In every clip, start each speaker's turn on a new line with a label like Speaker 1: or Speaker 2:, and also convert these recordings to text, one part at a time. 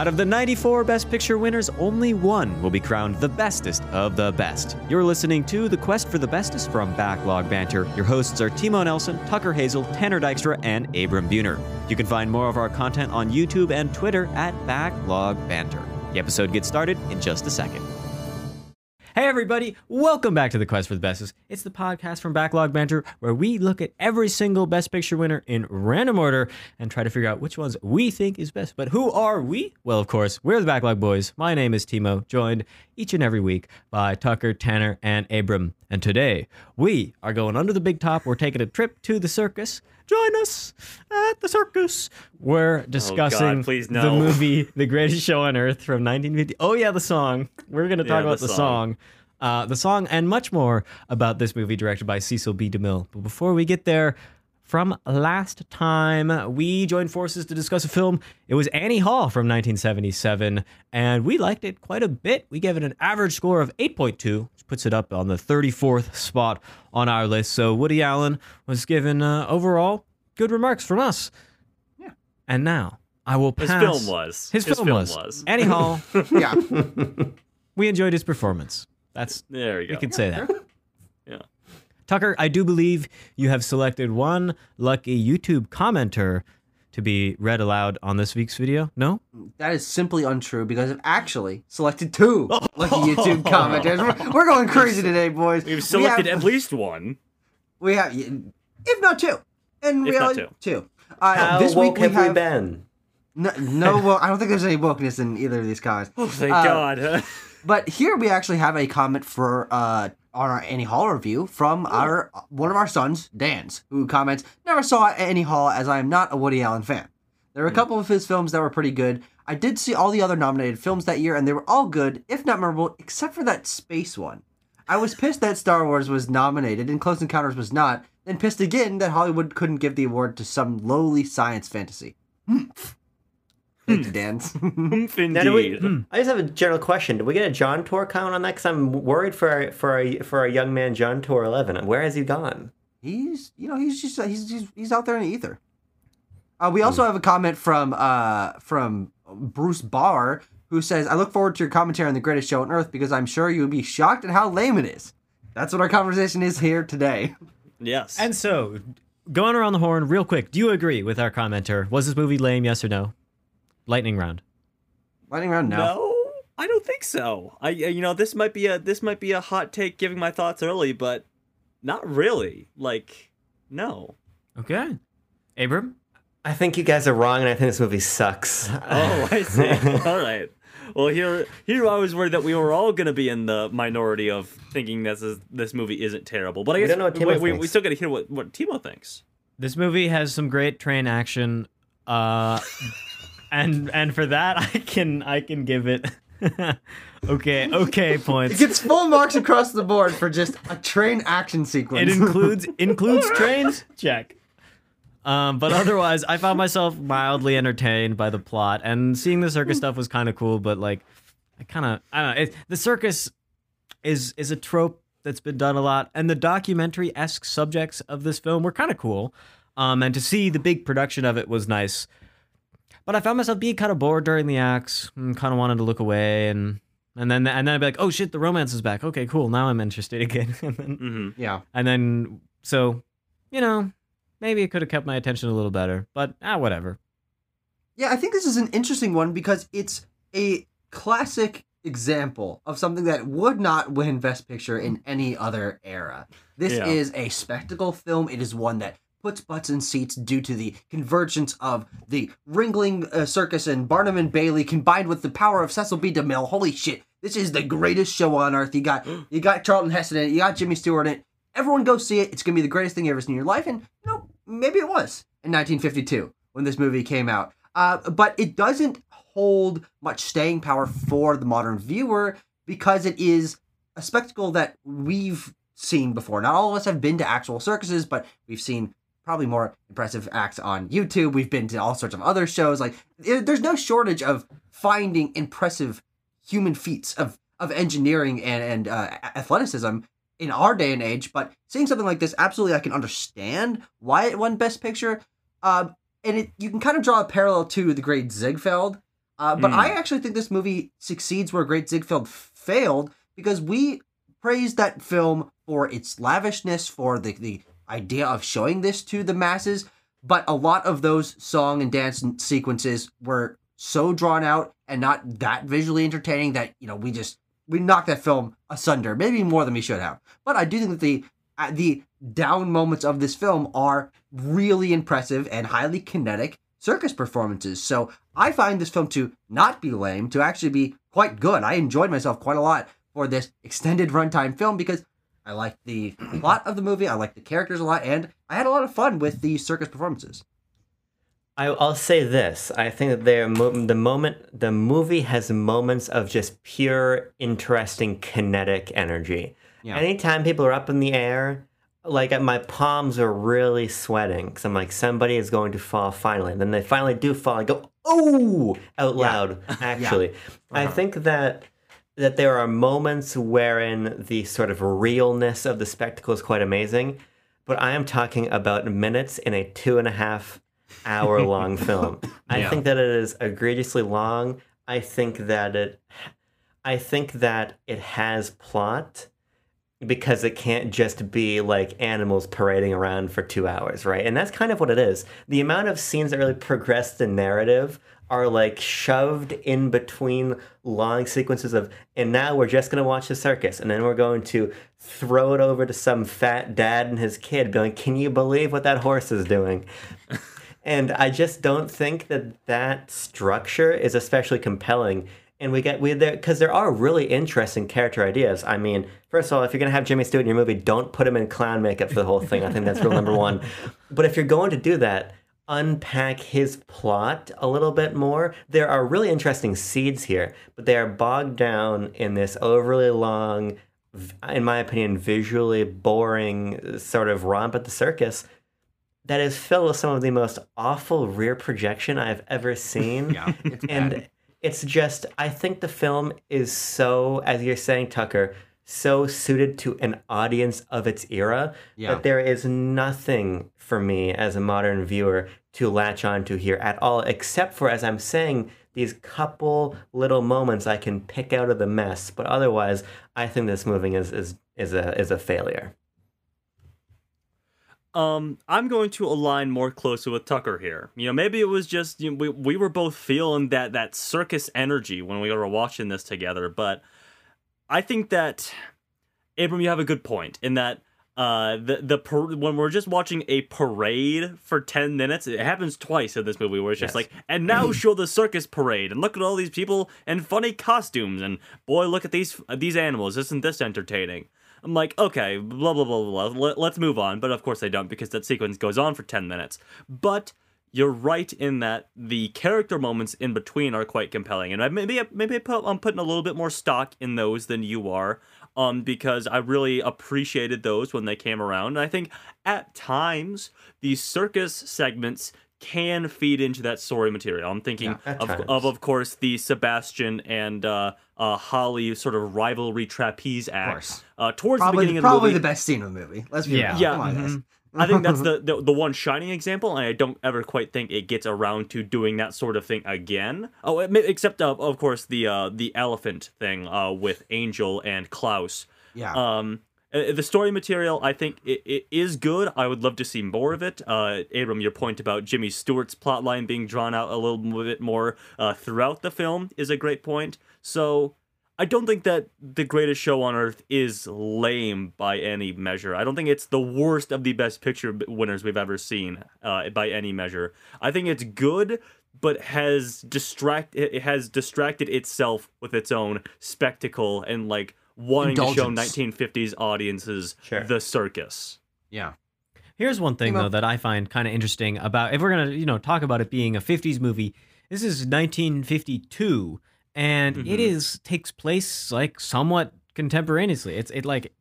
Speaker 1: Out of the 94 Best Picture winners, only one will be crowned the bestest of the best. You're listening to The Quest for the Bestest from Backlog Banter. Your hosts are Timo Nelson, Tucker Hazel, Tanner Dykstra, and Abram Buhner. You can find more of our content on YouTube and Twitter at Backlog Banter. The episode gets started in just a second. Hey everybody, welcome back to the Quest for the Bestest. It's the podcast from Backlog Banter where we look at every single Best Picture winner in random order and try to figure out which ones we think is best. But who are we? Well, of course, we're the Backlog Boys. My name is Timo, joined each and every week by Tucker, Tanner, and Abram. And today, we are going under the big top. We're taking a trip to the circus. Join us at the circus. We're discussing
Speaker 2: please
Speaker 1: the movie The Greatest Show on Earth from 1950. Oh yeah, the song. We're going to talk
Speaker 2: Yeah,
Speaker 1: about
Speaker 2: the
Speaker 1: the
Speaker 2: song.
Speaker 1: song uh, the song, and much more about this movie directed by Cecil B. DeMille. But before we get there, from last time, we joined forces to discuss a film. It was Annie Hall from 1977, and we liked it quite a bit. We gave it an average score of 8.2, which puts it up on the 34th spot on our list. So Woody Allen was given uh, overall good remarks from us.
Speaker 3: Yeah.
Speaker 1: And now I will pass.
Speaker 2: His film was.
Speaker 1: His, film, was.
Speaker 2: was.
Speaker 1: Annie Hall.
Speaker 3: Yeah.
Speaker 1: we enjoyed his performance. That's
Speaker 2: There you go.
Speaker 1: we could say that.
Speaker 2: Yeah.
Speaker 1: Tucker, I do believe you have selected one lucky YouTube commenter to be read aloud on this week's video. No?
Speaker 3: That is simply untrue because I've actually selected two lucky YouTube commenters. We're, we're going crazy today, boys.
Speaker 2: We've selected
Speaker 3: we have,
Speaker 2: at least one.
Speaker 3: we have, if not two, in
Speaker 2: If not
Speaker 3: reality,
Speaker 2: two.
Speaker 3: two. Uh,
Speaker 4: How
Speaker 3: this
Speaker 4: woke
Speaker 3: week we
Speaker 4: have
Speaker 3: have
Speaker 4: we been?
Speaker 3: no, no wo- I don't think there's any wokeness in either of these comments.
Speaker 2: Oh, thank
Speaker 3: Uh,
Speaker 2: God.
Speaker 3: But here we actually have a comment for uh on our Annie Hall review from our one of our sons, Dan's, who comments, "Never saw Annie Hall as I am not a Woody Allen fan. There were a couple of his films that were pretty good. I did see all the other nominated films that year, and they were all good, if not memorable, except for that space one. I was pissed that Star Wars was nominated and Close Encounters was not, then pissed again that Hollywood couldn't give the award to some lowly science fantasy. Thank you, Dan's.
Speaker 4: Now, we-
Speaker 2: indeed.
Speaker 4: I just have a general question. Do we get a John Tour count on that? Because I'm worried for our, for our, for our young man John Tour 11. Where has he gone?
Speaker 3: he's you know he's just he's he's, he's out there in the ether. Uh, we also have a comment from uh from Bruce Barr who says, "I look forward to your commentary on the greatest show on earth because I'm sure you would be shocked at how lame it is." That's what our conversation is here today.
Speaker 2: Yes.
Speaker 1: And so, going around the horn real quick, do you agree with our commenter? Was this movie lame, yes or no? Lightning round.
Speaker 3: Lightning round, no.
Speaker 2: no, I don't think so. I, I- you know, this might be a this might be a hot take, giving my thoughts early, but not really. Like, no.
Speaker 1: Okay. Abram?
Speaker 4: I think you guys are wrong, and I think this movie sucks.
Speaker 2: Oh, I see. all right. Well, here, here I was worried that we were all going to be in the minority of thinking this is this movie isn't terrible. But I
Speaker 4: We
Speaker 2: guess
Speaker 4: don't know what Timo
Speaker 2: we, we, we
Speaker 4: thinks.
Speaker 2: still got to hear what what Timo thinks.
Speaker 1: This movie has some great train action. Uh and and for that I can I can give it okay, okay points.
Speaker 3: It gets full marks across the board for just a train action sequence.
Speaker 1: It includes includes trains. Check. Um, but otherwise, I found myself mildly entertained by the plot, and seeing the circus stuff was kind of cool. But like, I kind of I don't know. It, the circus is is a trope that's been done a lot, and the documentary esque subjects of this film were kind of cool. Um, and to see the big production of it was nice. But I found myself being kind of bored during the acts, and kind of wanted to look away, and and then and then I'd be like, oh shit, the romance is back. Okay, cool. Now I'm interested again. and then
Speaker 2: Mm-hmm.
Speaker 3: yeah.
Speaker 1: and then, so, you know, maybe it could have kept my attention a little better, but ah, whatever.
Speaker 3: Yeah, I think this is an interesting one because it's a classic example of something that would not win Best Picture in any other era. This
Speaker 2: Yeah.
Speaker 3: is a spectacle film. It is one that puts butts in seats due to the convergence of the Ringling uh, Circus and Barnum and Bailey combined with the power of Cecil B. DeMille. Holy shit! This is the greatest show on earth. You got you got Charlton Heston in it. You got Jimmy Stewart in it. Everyone go see it. It's gonna be the greatest thing you ever seen in your life. And you know, maybe it was in 1952 when this movie came out. Uh, but it doesn't hold much staying power for the modern viewer because it is a spectacle that we've seen before. Not all of us have been to actual circuses, but we've seen probably more impressive acts on YouTube. We've been to all sorts of other shows. Like there- there's no shortage of finding impressive human feats of of engineering and and uh, athleticism in our day and age. But seeing something like this, absolutely, I can understand why it won Best Picture. Um, and it you can kind of draw a parallel to the great Ziegfeld. Uh, but
Speaker 2: Hmm.
Speaker 3: I actually think this movie succeeds where Great Ziegfeld failed because we praised that film for its lavishness, for the, the idea of showing this to the masses. But a lot of those song and dance sequences were so drawn out and not that visually entertaining that, you know, we just, we knocked that film asunder, maybe more than we should have. But I do think that the, uh, the down moments of this film are really impressive and highly kinetic circus performances. So I find this film to not be lame, to actually be quite good. I enjoyed myself quite a lot for this extended runtime film because I liked the plot of the movie, I liked the characters a lot, and I had a lot of fun with the circus performances.
Speaker 4: I, I'll say this: I think that mo- the moment the movie has moments of just pure, interesting kinetic energy.
Speaker 3: Yeah.
Speaker 4: Anytime people are up in the air, like my palms are really sweating because I'm like, somebody is going to fall finally. And then they finally do fall. I go, oh, out loud. Actually, I
Speaker 3: Uh-huh.
Speaker 4: think that that there are moments wherein the sort of realness of the spectacle is quite amazing, but I am talking about minutes in a two and a half hour long film. I
Speaker 2: Yeah.
Speaker 4: think that it is egregiously long. I think that it I think that it has plot because it can't just be like animals parading around for two hours, right? And that's kind of what it is. The amount of scenes that really progress the narrative are like shoved in between long sequences of, and now we're just going to watch the circus, and then we're going to throw it over to some fat dad and his kid, going, Can you believe what that horse is doing? And I just don't think that that structure is especially compelling. And we get we there because there are really interesting character ideas. I mean, first of all, if you're gonna have Jimmy Stewart in your movie, don't put him in clown makeup for the whole thing. I think that's rule number one. But if you're going to do that, unpack his plot a little bit more. There are really interesting seeds here, but they are bogged down in this overly long, in my opinion, visually boring sort of romp at the circus that is filled with some of the most awful rear projection I've ever seen.
Speaker 3: Yeah, it's
Speaker 4: and
Speaker 3: bad.
Speaker 4: it's just, I think the film is so, as you're saying, Tucker, so suited to an audience of its era
Speaker 3: Yeah.
Speaker 4: that there is nothing for me as a modern viewer to latch onto here at all, except for, as I'm saying, these couple little moments I can pick out of the mess. But otherwise, I think this movie is is is a is a failure.
Speaker 2: Um, I'm going to align more closely with Tucker here. You know, maybe it was just you know, we we were both feeling that that circus energy when we were watching this together, but I think that Abram, you have a good point in that uh the the par- when we're just watching a parade for 10 minutes it happens twice in this movie where it's just like and now show the circus parade and look at all these people in funny costumes and boy look at these these animals. Isn't this entertaining I'm like, okay, blah blah blah blah. blah. Let, let's move on. But of course they don't because that sequence goes on for ten minutes. But you're right in that the character moments in between are quite compelling, and I, maybe maybe I put, I'm putting a little bit more stock in those than you are, um, because I really appreciated those when they came around. And I think at times these circus segments can feed into that story material. I'm thinking
Speaker 4: Yeah, at
Speaker 2: of, of of course the Sebastian and uh, uh, Holly sort of rivalry trapeze act
Speaker 3: course.
Speaker 2: uh, towards the beginning of the
Speaker 3: probably the best scene of the movie. Let's be
Speaker 1: Yeah.
Speaker 3: real.
Speaker 2: Yeah,
Speaker 3: Come on, guys.
Speaker 1: mhm.
Speaker 2: I think that's the, the the one shining example, and I don't ever quite think it gets around to doing that sort of thing again. Oh, it except uh, of course the uh, the elephant thing uh, with Angel and Klaus.
Speaker 3: Yeah.
Speaker 2: Um, uh, the story material, I think, it, it is good. I would love to see more of it. Uh, Abram, your point about Jimmy Stewart's plotline being drawn out a little bit more uh, throughout the film is a great point. So I don't think that The Greatest Show on Earth is lame by any measure. I don't think it's the worst of the Best Picture winners we've ever seen uh, by any measure. I think it's good, but has distract it has distracted itself with its own spectacle and like wanting to show 1950s audiences
Speaker 4: Sure.
Speaker 2: the circus.
Speaker 3: yeah.
Speaker 1: Here's one thing though that I find kind of interesting about if we're gonna you know talk about it being a 50s movie. This is 1952, and it
Speaker 2: Mhm.
Speaker 1: is takes place like somewhat contemporaneously. It's it like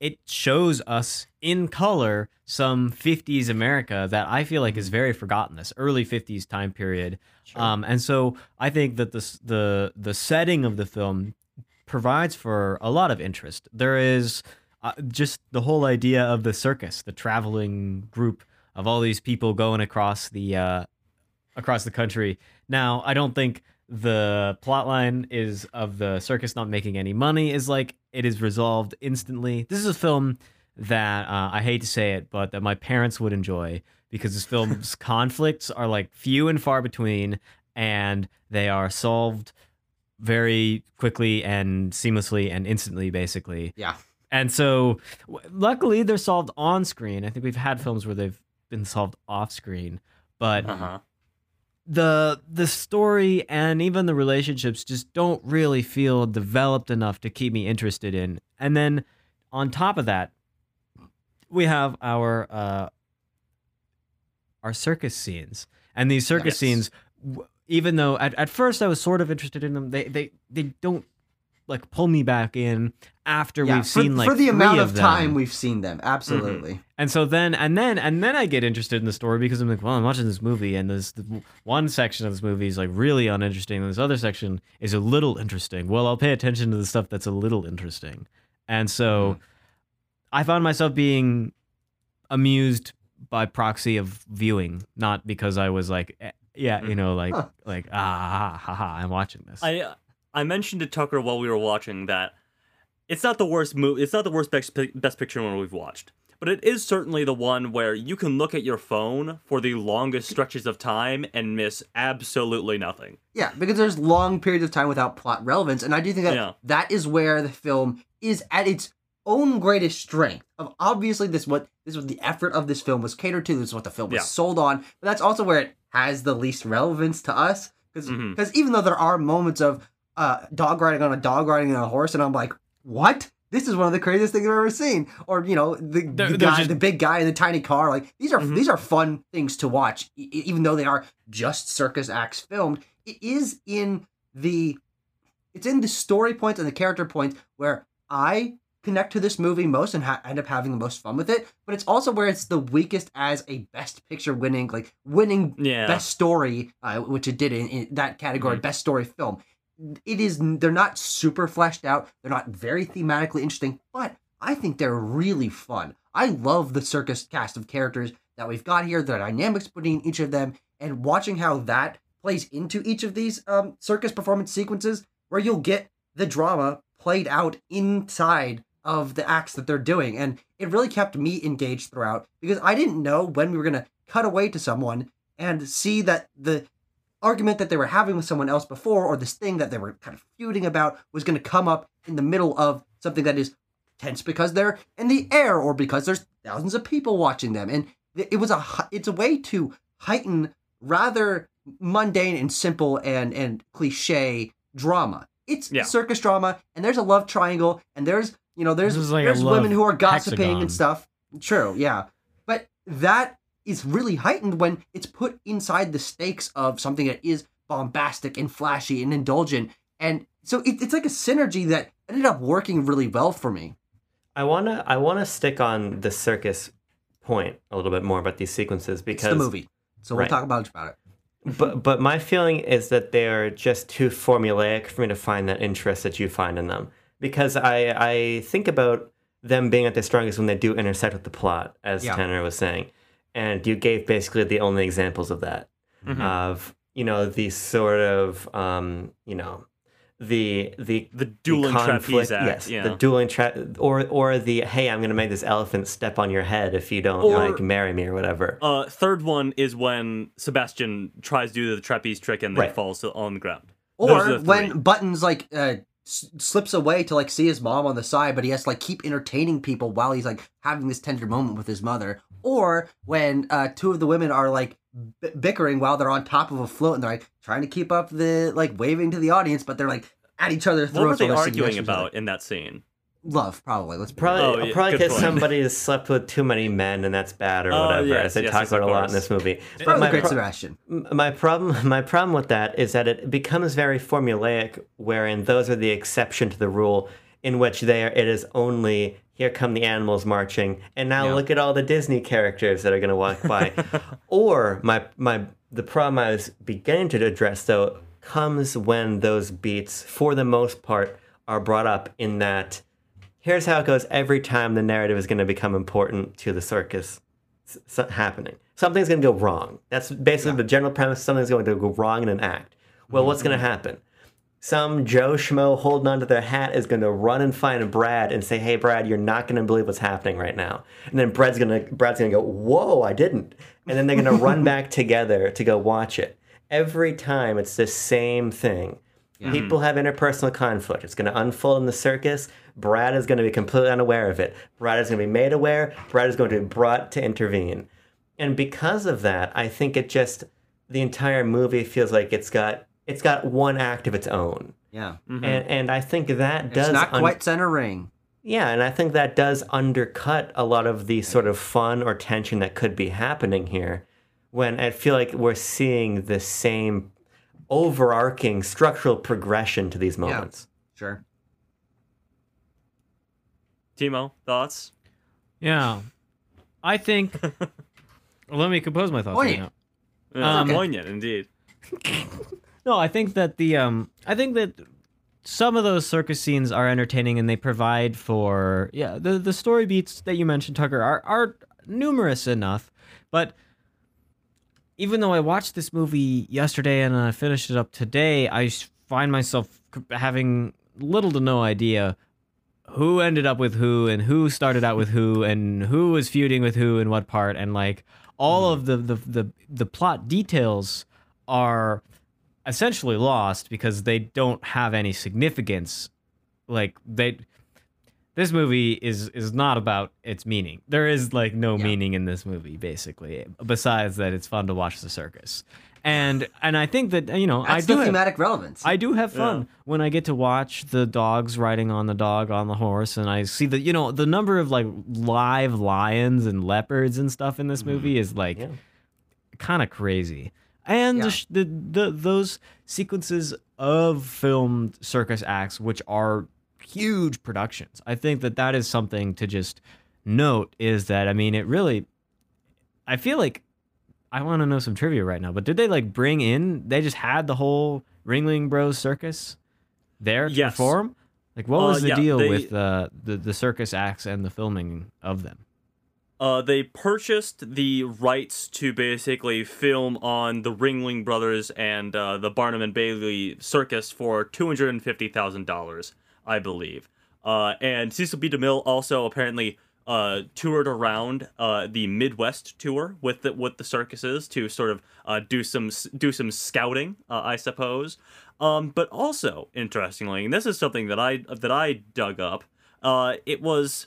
Speaker 1: it shows us in color some 50s America that I feel like is very forgotten. This early 50s time period, um, and so I think that this the the setting of the film provides for a lot of interest. There is uh, just the whole idea of the circus, the traveling group of all these people going across the uh, across the country. Now, I don't think the plot line is of the circus not making any money is like it is resolved instantly. This is a film that uh, I hate to say it, but that my parents would enjoy because this film's conflicts are like few and far between, and they are solved very quickly and seamlessly and instantly, basically.
Speaker 3: Yeah.
Speaker 1: And so, luckily, they're solved on screen. I think we've had films where they've been solved off screen, but
Speaker 2: Uh huh.
Speaker 1: the the story and even the relationships just don't really feel developed enough to keep me interested in. And then on top of that, we have our uh our circus scenes. And these circus
Speaker 3: Yes.
Speaker 1: scenes w- even though at, at first I was sort of interested in them, they they they don't like pull me back in after
Speaker 3: Yeah,
Speaker 1: we've
Speaker 3: for,
Speaker 1: seen like
Speaker 3: for the amount
Speaker 1: of
Speaker 3: of time we've seen them, absolutely. Mm-hmm.
Speaker 1: And so then, and then, and then I get interested in the story because I'm like, well, I'm watching this movie, and this the one section of this movie is like really uninteresting, and this other section is a little interesting. Well, I'll pay attention to the stuff that's a little interesting, and so mm-hmm. I found myself being amused by proxy of viewing, not because I was like, yeah, you know, like,
Speaker 3: Huh.
Speaker 1: like ah, ha, ha, ha, I'm watching this.
Speaker 2: I I mentioned to Tucker while we were watching that it's not the worst movie. It's not the worst best, best picture one we've watched, but it is certainly the one where you can look at your phone for the longest stretches of time and miss absolutely nothing.
Speaker 3: Yeah, because there's long periods of time without plot relevance, and I do think that
Speaker 2: Yeah.
Speaker 3: that is where the film is at its own greatest strength. Of obviously, this what this was the effort of this film was catered to. This is what the film was
Speaker 2: Yeah.
Speaker 3: sold on, but that's also where it has the least relevance to us. Because
Speaker 2: Mhm.
Speaker 3: even though there are moments of uh, dog riding on a dog riding on a horse, and I'm like, what? This is one of the craziest things I've ever seen. Or you know, the,
Speaker 1: They're-
Speaker 3: the guy,
Speaker 1: just-
Speaker 3: the big guy in the tiny car. Like these are
Speaker 2: Mhm.
Speaker 3: these are fun things to watch, e- even though they are just circus acts filmed. It is in the, it's in the story points and the character points where I connect to this movie most and ha- end up having the most fun with it. But it's also where it's the weakest as a Best Picture winning, like winning
Speaker 2: Yeah.
Speaker 3: best story, uh, which it did in, in that category,
Speaker 2: Mhm.
Speaker 3: best story film. It is they're not super fleshed out. They're not very thematically interesting, but I think they're really fun. I love the circus cast of characters that we've got here, the dynamics between each of them, and watching how that plays into each of these um, circus performance sequences, where you'll get the drama played out inside of the acts that they're doing. And it really kept me engaged throughout because I didn't know when we were going to cut away to someone and see that the argument that they were having with someone else before or this thing that they were kind of feuding about was going to come up in the middle of something that is tense because they're in the air or because there's thousands of people watching them and it was a it's a way to heighten rather mundane and simple and and cliche drama it's
Speaker 2: Yeah.
Speaker 3: circus drama and there's a love triangle and there's you know there's
Speaker 1: like
Speaker 3: there's women who are gossiping
Speaker 1: hexagon.
Speaker 3: and stuff true yeah but that is really heightened when it's put inside the stakes of something that is bombastic and flashy and indulgent. And so it, it's like a synergy that ended up working really well for me.
Speaker 4: I wanna I wanna stick on the circus point a little bit more about these sequences
Speaker 3: It's
Speaker 4: because
Speaker 3: the movie. So we'll
Speaker 4: Right.
Speaker 3: talk about about it.
Speaker 4: but but my feeling is that they're just too formulaic for me to find that interest that you find in them because I I think about them being at their strongest when they do intersect with the plot as
Speaker 3: Yeah.
Speaker 4: Tanner was saying and you gave basically the only examples of that
Speaker 2: Mhm.
Speaker 4: of you know the sort of um you know the the
Speaker 2: the dueling trapeze act.
Speaker 4: yes,
Speaker 2: yeah.
Speaker 4: the dueling tra- or or the hey, I'm gonna make this elephant step on your head if you don't
Speaker 2: Or-
Speaker 4: like marry me or whatever.
Speaker 2: Uh, third one is when Sebastian tries to do the trapeze trick and then
Speaker 4: Right.
Speaker 2: falls on the ground.
Speaker 3: Or
Speaker 2: the
Speaker 3: when. Buttons like uh, s- slips away to like see his mom on the side, but he has to like keep entertaining people while he's like having this tender moment with his mother. Or when uh, two of the women are like b- bickering while they're on top of a float and they're like trying to keep up the like waving to the audience, but they're like at each other's
Speaker 2: What were they
Speaker 3: while they're sitting
Speaker 2: arguing
Speaker 3: next to each other.
Speaker 2: about in that scene?
Speaker 3: Love, probably. Let's
Speaker 4: Probably,
Speaker 2: Oh, yeah,
Speaker 4: probably because somebody has slept with too many men and that's bad or
Speaker 2: Oh,
Speaker 4: whatever,
Speaker 2: yes,
Speaker 4: as they
Speaker 2: yes,
Speaker 4: talk
Speaker 2: yes,
Speaker 4: about a lot in this movie.
Speaker 3: Probably
Speaker 4: But my,
Speaker 3: Great
Speaker 4: pro-
Speaker 3: Sebastian.
Speaker 4: my problem, my problem with that is that it becomes very formulaic, wherein those are the exception to the rule, in which they are, it is only here come the animals marching, and now
Speaker 3: Yeah.
Speaker 4: look at all the Disney characters that are going to walk by. or my my the problem I was beginning to address though comes when those beats, for the most part, are brought up in that here's how it goes every time the narrative is going to become important to the circus happening. Something's going to go wrong. That's basically the general premise. Something's going to go wrong in an act. Well, what's going to mm-hmm. happen? Some Joe Schmo holding onto their hat is going to run and find Brad and say, "Hey, Brad, you're not going to believe what's happening right now." And then Brad's going to Brad's going to go, "Whoa, I didn't." And then they're going to run back together to go watch it. Every time it's the same thing. People have interpersonal conflict. It's going to unfold in the circus. Brad is going to be completely unaware of it. Brad is going to be made aware. Brad is going to be brought to intervene. And because of that, I think it just the entire movie feels like it's got it's got one act of its own.
Speaker 3: Yeah. Mm-hmm.
Speaker 4: And and I think that does
Speaker 3: It's not
Speaker 4: un-
Speaker 3: quite center ring.
Speaker 4: yeah, and I think that does undercut a lot of the sort of fun or tension that could be happening here when I feel like we're seeing the same overarching structural progression to these moments.
Speaker 3: Yeah, Sure.
Speaker 2: Timo, thoughts?
Speaker 1: Yeah. I think. let me compose my thoughts right
Speaker 3: Poignant.
Speaker 1: now.
Speaker 2: Yeah,
Speaker 1: Um,
Speaker 2: poignant indeed.
Speaker 1: No, I think that the um, I think that some of those circus scenes are entertaining and they provide for yeah the the story beats that you mentioned Tucker are are numerous enough, but even though I watched this movie yesterday and I finished it up today, I find myself having little to no idea who ended up with who and who started out with who and who was feuding with who in what part. And like all hmm. of the the the, the plot details are essentially lost because they don't have any significance. Like they this movie is is not about its meaning there is like no
Speaker 3: Yeah.
Speaker 1: meaning in this movie basically besides that it's fun to watch the circus and and i think that you know i do
Speaker 3: the
Speaker 1: have,
Speaker 3: thematic relevance.
Speaker 1: I do have fun
Speaker 2: Yeah.
Speaker 1: when I get to watch the dogs riding on the dog on the horse, and I see the you know the number of like live lions and leopards and stuff in this mm-hmm. movie is like
Speaker 4: Yeah.
Speaker 1: kind of crazy. And
Speaker 3: Yeah.
Speaker 1: the, the the those sequences of filmed circus acts, which are huge productions, I think that that is something to just note. Is that I mean, it really, I feel like I want to know some trivia right now. But did they like bring in? They just had the whole Ringling Bros circus there to
Speaker 2: Yes.
Speaker 1: perform. Like, what
Speaker 2: Uh,
Speaker 1: was the
Speaker 2: yeah,
Speaker 1: deal
Speaker 2: they-
Speaker 1: with uh, the the circus acts and the filming of them?
Speaker 2: Uh, they purchased the rights to basically film on the Ringling Brothers and uh, the Barnum and Bailey circus for two hundred and fifty thousand dollars, I believe. Uh, and Cecil B. DeMille also apparently uh, toured around uh, the Midwest tour with the with the circuses to sort of uh, do some do some scouting, uh, I suppose. Um, but also interestingly, and this is something that I that I dug up. Uh, it was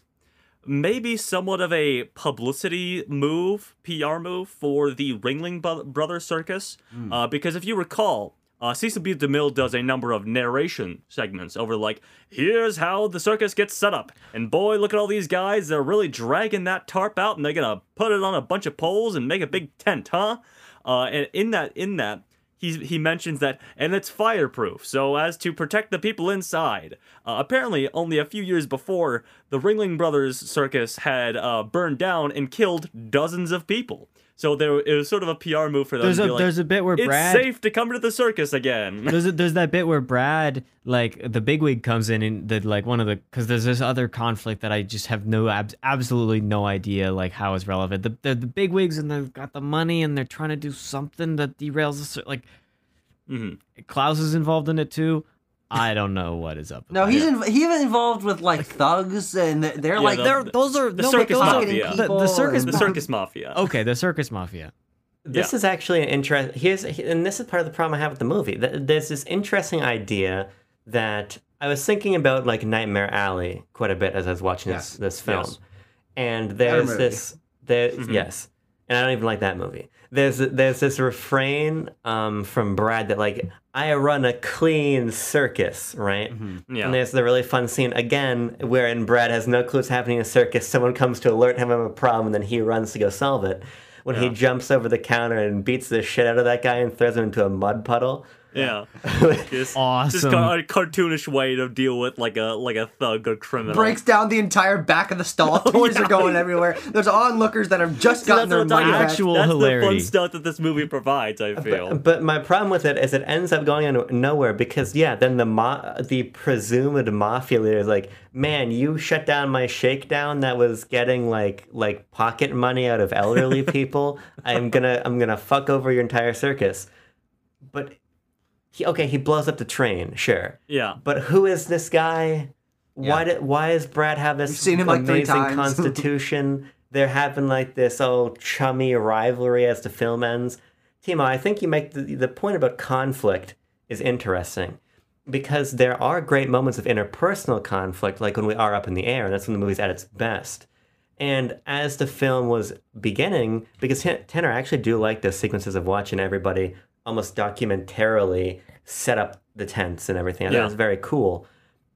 Speaker 2: maybe somewhat of a publicity move, PR move for the Ringling Bro- Brothers Circus, uh, because if you recall, uh, Cecil B. DeMille does a number of narration segments over like, here's how the circus gets set up, and boy, look at all these guys, they're really dragging that tarp out, and they're gonna put it on a bunch of poles and make a big tent, huh? Uh, and in that, in that, he he mentions that and it's fireproof so as to protect the people inside uh, apparently only a few years before the ringling brothers circus had uh, burned down and killed dozens of people so there it was sort of a pr move for them
Speaker 1: There's
Speaker 2: to
Speaker 1: a
Speaker 2: be like,
Speaker 1: there's a bit where
Speaker 2: it's
Speaker 1: Brad
Speaker 2: safe to come to the circus again
Speaker 1: there's a, there's that bit where Brad like the bigwig comes in and the like one of the because there's this other conflict that I just have no abs- absolutely no idea like how is relevant. The the, the bigwigs and they've got the money and they're trying to do something that derails the like
Speaker 2: Mhm.
Speaker 1: Klaus is involved in it too. I don't know what is up. with
Speaker 3: no,
Speaker 1: that.
Speaker 3: he's in, he even involved with like thugs, and they're, they're
Speaker 2: Yeah,
Speaker 3: like
Speaker 2: the-
Speaker 3: they're
Speaker 1: those are
Speaker 2: the
Speaker 1: no,
Speaker 2: circus mafia.
Speaker 1: the, the circus
Speaker 2: the circus mafia
Speaker 1: Okay, the circus mafia.
Speaker 4: This is actually an interest. Here's and this is part of the problem I have with the movie. Th- There's this interesting idea that I was thinking about, like Nightmare Alley, quite a bit as I was watching
Speaker 3: Yes.
Speaker 4: this this film.
Speaker 2: Yes.
Speaker 4: And there's this, there, yes, and I don't even like that movie. There's there's this refrain um, from Brad that like I run a clean circus, right? Mm-hmm.
Speaker 2: yeah
Speaker 4: And there's the really fun scene again wherein Brad has no clue what's happening in a circus. Someone comes to alert him of a problem, and then he runs to go solve it. When he jumps over the counter and beats the shit out of that guy and throws him into a mud puddle.
Speaker 2: Yeah just, just
Speaker 1: Awesome.
Speaker 2: ca- a cartoonish way to deal with like a like a thug or criminal
Speaker 3: breaks down the entire back of the stall. Toys are going everywhere. There's onlookers that have just
Speaker 2: So
Speaker 3: gotten their
Speaker 2: that's what I'm
Speaker 3: money
Speaker 2: talking
Speaker 3: back.
Speaker 1: Actual
Speaker 2: That's the fun stuff that this movie provides. I feel.
Speaker 4: But, but my problem with it is it ends up going nowhere because yeah, then the ma- the presumed mafia leader is like, man, you shut down my shakedown that was getting like like pocket money out of elderly people. I'm gonna I'm gonna fuck over your entire circus. But he, okay, he blows up the train, sure.
Speaker 2: Yeah.
Speaker 4: But who is this guy? Why did why does Brad have this
Speaker 3: We've seen him, like, three
Speaker 4: amazing
Speaker 3: times.
Speaker 4: constitution? They're having like this oh chummy rivalry as the film ends. Timo, I think you make the, the point about conflict is interesting because there are great moments of interpersonal conflict, like when we are up in the air, and that's when the movie's at its best. And as the film was beginning, because Tan- Tanner, I actually do like the sequences of watching everybody almost documentarily set up the tents and everything. I thought it was very cool.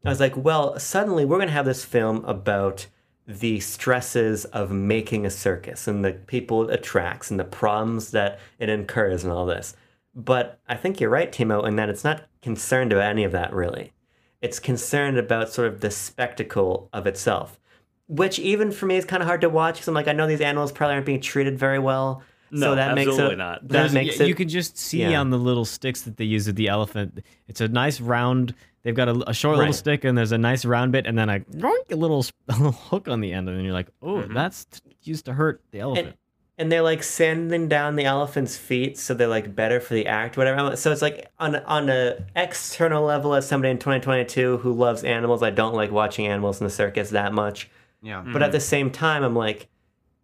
Speaker 4: I was like, well, suddenly we're going to have this film about the stresses of making a circus and the people it attracts and the problems that it incurs and all this. But I think you're right, Timo, in that it's not concerned about any of that really. It's concerned about sort of the spectacle of itself, which even for me is kind of hard to watch because I'm like, I know these animals probably aren't being treated very well.
Speaker 2: No,
Speaker 4: so that makes
Speaker 2: absolutely
Speaker 4: it,
Speaker 2: not.
Speaker 4: That
Speaker 1: There's-
Speaker 4: makes
Speaker 1: y-
Speaker 4: it.
Speaker 1: you can just see
Speaker 4: yeah.
Speaker 1: on the little sticks that they use with the elephant. It's a nice round. They've got a, a short little stick, and there's a nice round bit, and then a, yoink, a little s- a little hook on the end, and then you're like, oh,
Speaker 2: Mhm.
Speaker 1: that's t- used to hurt the elephant.
Speaker 4: and they're like sanding down the elephant's feet so they're like better for the act whatever so it's like on on a external level as somebody in 2022 who loves animals i don't like watching animals in the circus that much
Speaker 3: Yeah.
Speaker 4: but at the same time i'm like th-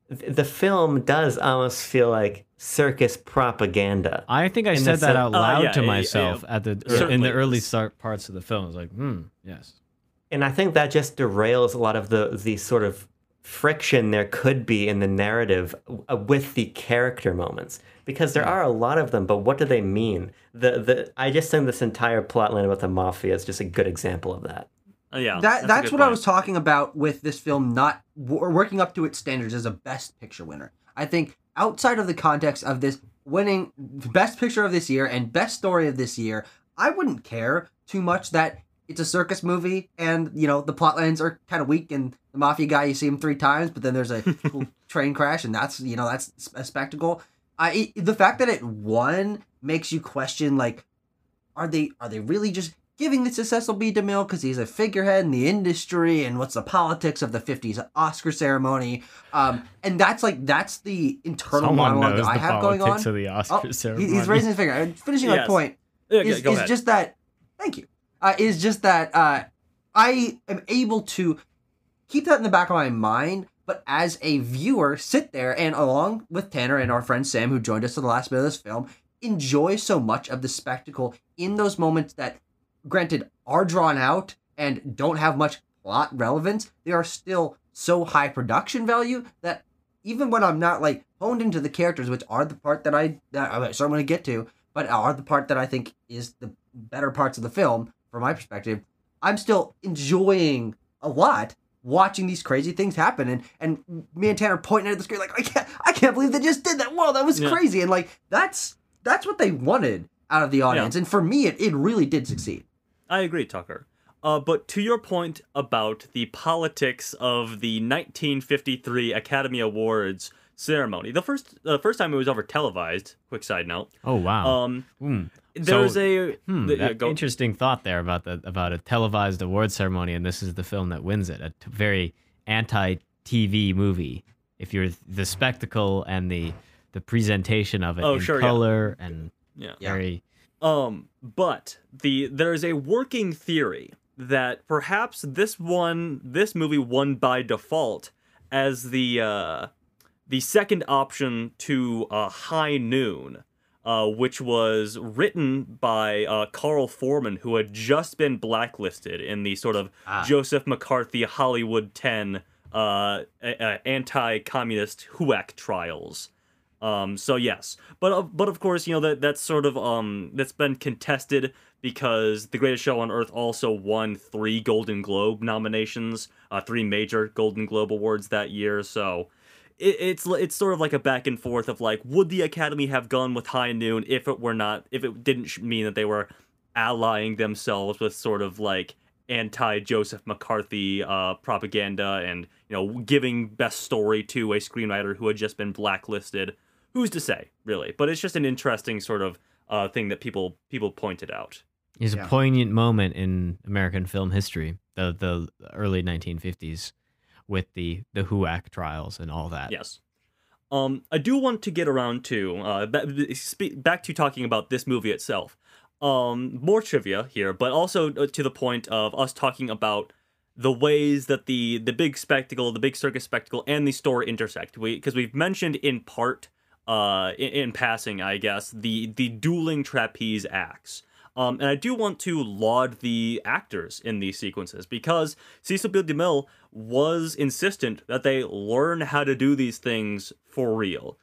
Speaker 4: the film does almost feel like circus propaganda
Speaker 1: I think I
Speaker 4: in the
Speaker 1: said that
Speaker 4: sen-
Speaker 1: out
Speaker 2: Uh,
Speaker 1: loud
Speaker 2: yeah,
Speaker 1: to myself
Speaker 2: yeah.
Speaker 1: at the er, in the early start parts of the film. I was like, hmm, yes.
Speaker 4: and i think that just derails a lot of the the sort of friction there could be in the narrative uh, with the character moments because there are a lot of them but what do they mean the the i just think this entire plotline about the mafia is just a good example of that
Speaker 2: Uh, yeah.
Speaker 3: that that's
Speaker 2: good
Speaker 3: what I was talking about with this film not w- working up to its standards as a best picture winner. I think outside of the context of this winning best picture of this year and best story of this year, I wouldn't care too much that it's a circus movie and you know the plot lines are kind of weak and the mafia guy you see him three times but then there's a train crash and that's you know that's a spectacle. I the fact that it won makes you question like are they are they really just giving this to Cecil B. DeMille because he's a figurehead in the industry and what's the politics of the 50s Oscar ceremony um and that's like that's the internal monologue that I have going on
Speaker 1: of the
Speaker 3: Oh,
Speaker 1: Oscar
Speaker 3: he-
Speaker 1: ceremony.
Speaker 3: he's raising his finger I'm finishing my point
Speaker 2: Yeah,
Speaker 3: is,
Speaker 2: go
Speaker 3: is
Speaker 2: ahead.
Speaker 3: just that thank you uh, is just that uh, i am able to keep that in the back of my mind but as a viewer sit there and along with tanner and our friend sam who joined us for the last bit of this film enjoy so much of the spectacle in those moments that granted are drawn out and don't have much plot relevance they are still so high production value that even when i'm not like honed into the characters which are the part that i that i'm sure i'm going to get to but are the part that I think is the better parts of the film from my perspective. I'm still enjoying a lot watching these crazy things happen, and and me and Tanner pointing at the screen like I can't I can't believe they just did that. Whoa, that was
Speaker 2: Yeah.
Speaker 3: crazy, and like that's that's what they wanted out of the audience, and for me, it, it really did succeed.
Speaker 2: I agree, Tucker. Uh, but to your point about the politics of the 1953 Academy Awards ceremony, the first the first time it was ever televised. Quick side note.
Speaker 1: oh wow.
Speaker 2: Um,
Speaker 1: Hmm.
Speaker 2: there's
Speaker 1: So-
Speaker 2: a
Speaker 1: Hmm,
Speaker 2: the- yeah,
Speaker 1: interesting thought there about the about a televised award ceremony, and this is the film that wins it. A t- very anti-TV movie. If you're the spectacle and the the presentation of it
Speaker 2: Oh,
Speaker 1: in
Speaker 2: sure, yeah.
Speaker 1: color and
Speaker 2: yeah.
Speaker 3: Yeah.
Speaker 1: very
Speaker 2: Um, but the there is a working theory that perhaps this one this movie won by default as the uh, the second option to uh, High Noon, uh, which was written by uh, Carl Foreman, who had just been blacklisted in the sort of
Speaker 3: Ah.
Speaker 2: Joseph McCarthy Hollywood Ten uh, a- a- anti-communist HUAC trials. Um, so yes, but of but of course, you know that that's sort of um that's been contested because The Greatest Show on Earth also won three Golden Globe nominations, uh, three major Golden Globe awards that year. So it, it's it's sort of like a back and forth of like, would the Academy have gone with High Noon if it were not if it didn't mean that they were allying themselves with sort of like anti Joseph McCarthy uh, propaganda and you know giving best story to a screenwriter who had just been blacklisted. Who's to say, really? But it's just an interesting sort of uh, thing that people people pointed out.
Speaker 1: is
Speaker 3: Yeah.
Speaker 1: a poignant moment in American film history, the the early 1950s, with the the HUAC trials and all that.
Speaker 2: Yes. Um, I do want to get around to uh, back to talking about this movie itself. um, more trivia here, but also uh, to the point of us talking about the ways that the the big spectacle, the big circus spectacle, and the story intersect. We because we've mentioned in part, uh, in, in passing, I guess, the the dueling trapeze acts. Um, and I do want to laud the actors in these sequences because Cecil B. DeMille was insistent that they learn how to do these things for real.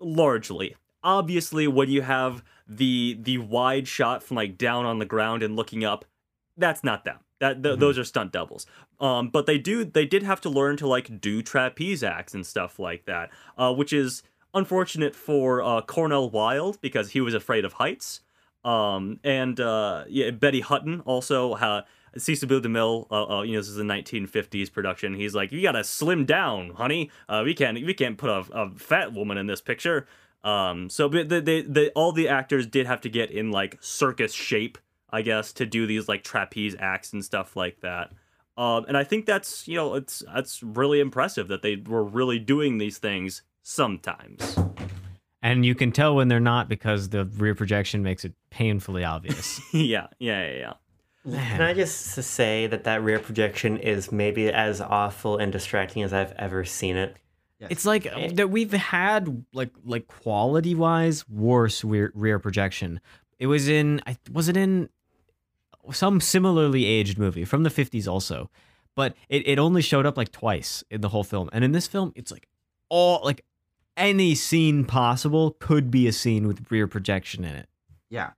Speaker 2: Largely. Obviously, when you have the the wide shot from like down on the ground and looking up, that's not them. That th-
Speaker 4: Mhm.
Speaker 2: those are stunt doubles. Um, but they do they did have to learn to like do trapeze acts and stuff like that, uh, which is unfortunate for uh, Cornel Wilde because he was afraid of heights. Um, and uh, yeah, Betty Hutton also. Uh, Cecil B. DeMille, uh, uh, you know, this is a 1950s production. He's like, "You gotta slim down, honey. Uh, we can't, we can't put a, a fat woman in this picture." Um, so they, they, they, all the actors did have to get in like circus shape, I guess, to do these like trapeze acts and stuff like that. Um, and I think that's you know, it's that's really impressive that they were really doing these things sometimes.
Speaker 1: And you can tell when they're not because the rear projection makes it painfully obvious.
Speaker 2: yeah, yeah, yeah, yeah.
Speaker 4: Can I just say that that rear projection is maybe as awful and distracting as I've ever seen it?
Speaker 1: It's like that we've had like like quality wise worse rear, rear projection. It was in I was it in some similarly aged movie from the 50s also. But it, it only showed up like twice in the whole film. And in this film it's like all like any scene possible could be a scene with rear projection in it.
Speaker 3: Yeah.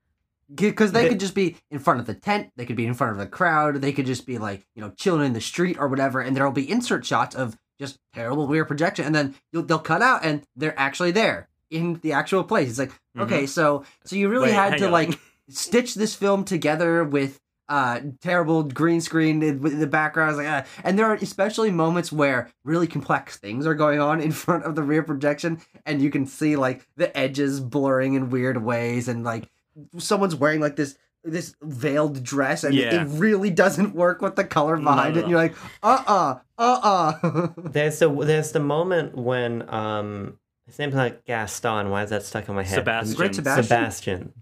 Speaker 3: Because they could just be in front of the tent, they could be in front of the crowd, they could just be like, you know, chilling in the street or whatever, and there'll be insert shots of just terrible rear projection, and then you'll, they'll cut out and they're actually there in the actual place. It's like, mm-hmm. okay, so so you really
Speaker 2: Wait,
Speaker 3: had to
Speaker 2: on.
Speaker 3: like stitch this film together with uh terrible green screen in with the background like uh, and there are especially moments where really complex things are going on in front of the rear projection and you can see like the edges blurring in weird ways and like someone's wearing like this this veiled dress and
Speaker 2: Yeah.
Speaker 3: it really doesn't work with the color
Speaker 2: No,
Speaker 3: behind
Speaker 2: no,
Speaker 3: it and you're like uh-uh uh-uh
Speaker 4: There's the there's the moment when um his name's not Gaston. Why is that stuck in my head?
Speaker 2: Sebastian.
Speaker 3: Great Sebastian.
Speaker 4: Sebastian.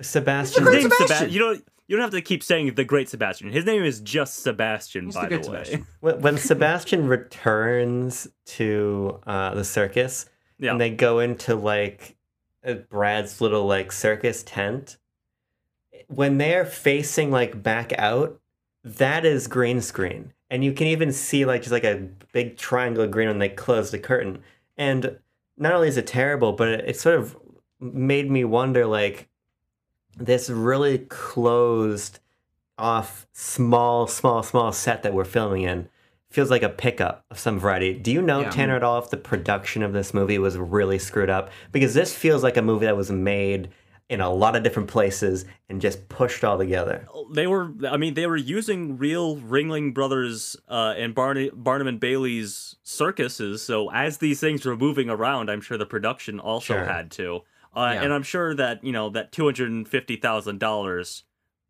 Speaker 4: Sebastian.
Speaker 3: Great Sebastian.
Speaker 2: Seba- you don't you don't have to keep saying the Great Sebastian. His name is just Sebastian,
Speaker 3: He's
Speaker 2: by
Speaker 3: the
Speaker 2: the,
Speaker 3: Great
Speaker 2: way.
Speaker 3: Sebastian.
Speaker 4: when, when Sebastian returns to uh, the circus
Speaker 2: Yeah.
Speaker 4: and they go into like uh, Brad's little like circus tent, when they're facing like back out, that is green screen, and you can even see like just like a big triangle of green when they close the curtain. And not only is it terrible, but it, it sort of made me wonder like this really closed off small, small, small set that we're filming in feels like a pickup of some variety. Do you know,
Speaker 3: Yeah.
Speaker 4: Tanner, at all if the production of this movie was really screwed up? Because this feels like a movie that was made in a lot of different places and just pushed all together.
Speaker 2: they were i mean they were using real ringling brothers uh, and Barney, barnum and bailey's circuses so as these things were moving around i'm sure the production also
Speaker 4: Sure.
Speaker 2: had to uh,
Speaker 3: Yeah.
Speaker 2: and i'm sure that you know that $250000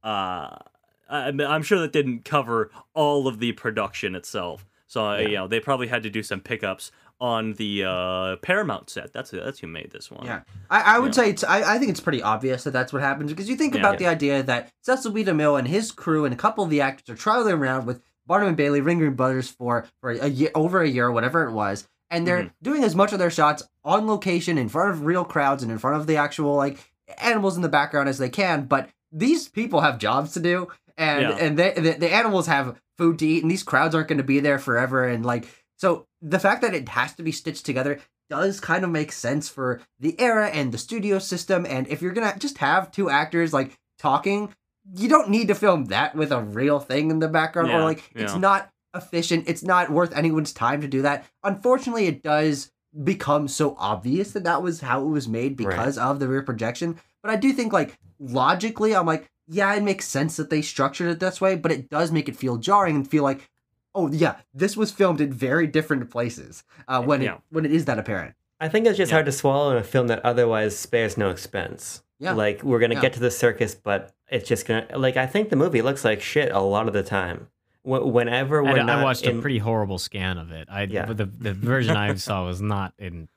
Speaker 2: uh, I- i'm sure that didn't cover all of the production itself so uh, you know they probably had to do some pickups on the uh, paramount set that's that's who made this one
Speaker 3: Yeah, I, I would
Speaker 2: Yeah.
Speaker 3: say it's. I, I think it's pretty obvious that that's what happens because you think
Speaker 2: Yeah.
Speaker 3: about
Speaker 2: Yeah.
Speaker 3: the idea that Cecil B. DeMille and his crew and a couple of the actors are traveling around with Barnum and Bailey, Ringling Brothers for for a year, over a year, whatever it was, and they're
Speaker 2: Mm-hmm.
Speaker 3: doing as much of their shots on location in front of real crowds and in front of the actual like animals in the background as they can. But these people have jobs to do, and
Speaker 2: Yeah.
Speaker 3: and they, the the animals have food to eat, and these crowds aren't going to be there forever, and like so the fact that it has to be stitched together does kind of make sense for the era and the studio system. And if you're gonna just have two actors like talking, you don't need to film that with a real thing in the background, or
Speaker 2: Yeah,
Speaker 3: like it's not efficient. It's not worth anyone's time to do that. Unfortunately, it does become so obvious that that was how it was made because of the rear projection. But I do think like logically, I'm like, yeah, it makes sense that they structured it this way, but it does make it feel jarring and feel like, oh yeah, this was filmed in very different places uh, when
Speaker 2: Yeah.
Speaker 3: it when it is that apparent.
Speaker 4: I think it's just
Speaker 2: Yeah.
Speaker 4: hard to swallow in a film that otherwise spares no expense.
Speaker 3: Yeah.
Speaker 4: Like we're gonna
Speaker 3: Yeah.
Speaker 4: get to the circus, but it's just gonna like I think the movie looks like shit a lot of the time. Wh- Whenever we're
Speaker 1: And
Speaker 4: not
Speaker 1: I watched
Speaker 4: in,
Speaker 1: a pretty horrible scan of it. I
Speaker 4: Yeah.
Speaker 1: the the version I saw was not in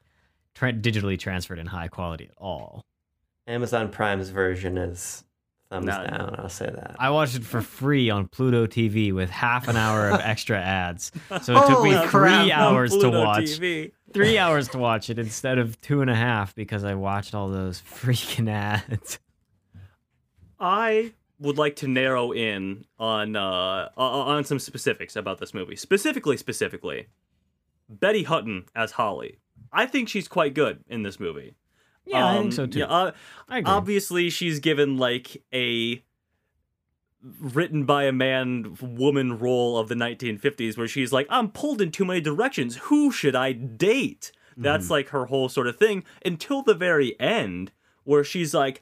Speaker 1: tra- digitally transferred in high quality at all.
Speaker 4: Amazon Prime's version is thumbs
Speaker 2: No.
Speaker 4: down. I'll say that.
Speaker 1: I watched it for free on Pluto TV with half an hour of extra ads. So it took me three
Speaker 3: crap.
Speaker 1: hours to watch.
Speaker 2: TV.
Speaker 1: Three hours to watch it instead of two and a half because I watched all those freaking ads.
Speaker 2: I would like to narrow in on uh on some specifics about this movie. Specifically, specifically, Betty Hutton as Holly. I think she's quite good in this movie.
Speaker 1: Yeah, I
Speaker 2: Um,
Speaker 1: think so too.
Speaker 2: Yeah, uh,
Speaker 1: I
Speaker 2: obviously she's given like a written by a man woman role of the 1950s where she's like i'm pulled in too many directions who should i date that's like her whole sort of thing until the very end where she's like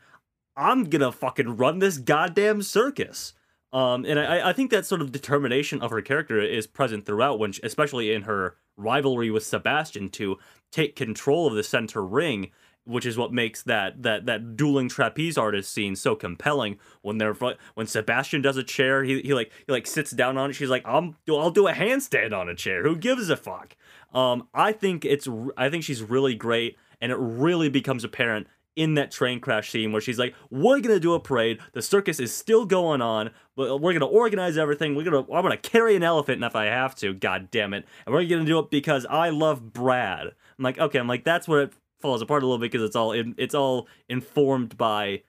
Speaker 2: i'm gonna fucking run this goddamn circus um, and I, I think that sort of determination of her character is present throughout, when she, especially in her rivalry with Sebastian to take control of the center ring, which is what makes that that that dueling trapeze artist scene so compelling. When they're when Sebastian does a chair, he, he like he like sits down on it. She's like, I'm I'll do a handstand on a chair. Who gives a fuck? Um, I think it's I think she's really great, and it really becomes apparent in that train crash scene where she's like, "We're gonna do a parade. The circus is still going on, but we're gonna organize everything. We're gonna I'm gonna carry an elephant if I have to. God damn it! And we're gonna do it because I love Brad." I'm like, okay, I'm like, that's where it falls apart a little bit because it's all in, it's all informed by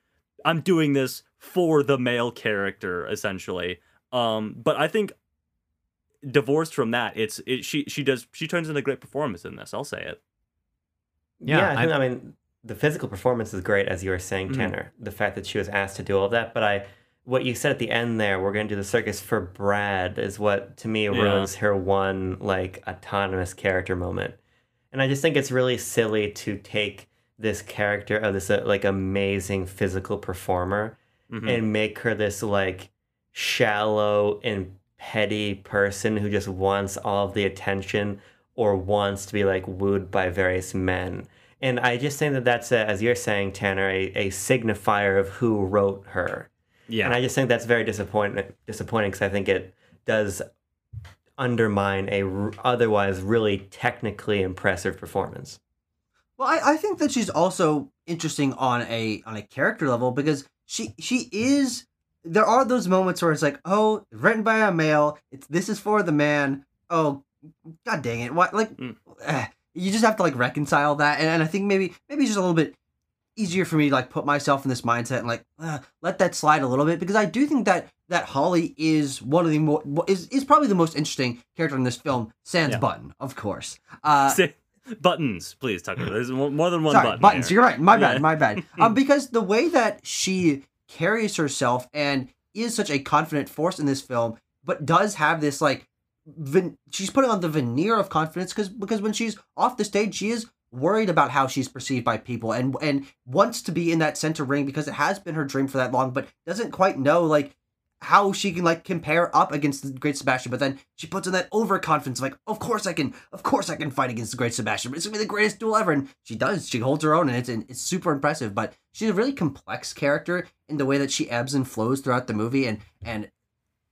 Speaker 2: I'm doing this for the male character essentially. Um, but I think divorced from that, it's it she she does she turns in a great performance in this. I'll say it.
Speaker 1: Yeah,
Speaker 4: Yeah, I,
Speaker 1: I-
Speaker 4: think, I, mean, the physical performance is great, as you were saying,
Speaker 2: Mhm.
Speaker 4: Tanner. The fact that she was asked to do all that, but I, what you said at the end there, we're going to do the circus for Brad, is what to me
Speaker 2: Yeah.
Speaker 4: ruins her one like autonomous character moment, and I just think it's really silly to take this character of this uh, like amazing physical performer
Speaker 2: Mhm.
Speaker 4: and make her this like shallow and petty person who just wants all of the attention or wants to be like wooed by various men. And I just think that that's, a, as you're saying, Tanner, a, a signifier of who wrote her.
Speaker 2: yeah.
Speaker 4: And I just think that's very disappointing. Disappointing because I think it does undermine a r- otherwise really technically impressive performance.
Speaker 3: Well, I, I think that she's also interesting on a on a character level because she she is there are those moments where it's like, oh, written by a male, it's this is for the man. Oh, god dang it. What like
Speaker 2: Mm.
Speaker 3: eh, you just have to like reconcile that and, and I think maybe maybe it's just a little bit easier for me to like put myself in this mindset and like uh, let that slide a little bit because I do think that that Holly is one of the more is is probably the most interesting character in this film, sans
Speaker 2: Yeah.
Speaker 3: Button, of course. Uh
Speaker 2: buttons, please, Tucker. There's more than one
Speaker 3: Sorry,
Speaker 2: button.
Speaker 3: buttons. You're right. My
Speaker 2: Yeah.
Speaker 3: bad. My bad. um, because the way that she carries herself and is such a confident force in this film, but does have this like, she's putting on the veneer of confidence because because when she's off the stage, she is worried about how she's perceived by people and and wants to be in that center ring because it has been her dream for that long, but doesn't quite know like how she can like compare up against the great Sebastian, but then she puts in that overconfidence, like, of course I can, of course I can fight against the great Sebastian. but It's gonna be the greatest duel ever, and she does. She holds her own, and it's it's super impressive. But she's a really complex character in the way that she ebbs and flows throughout the movie, and and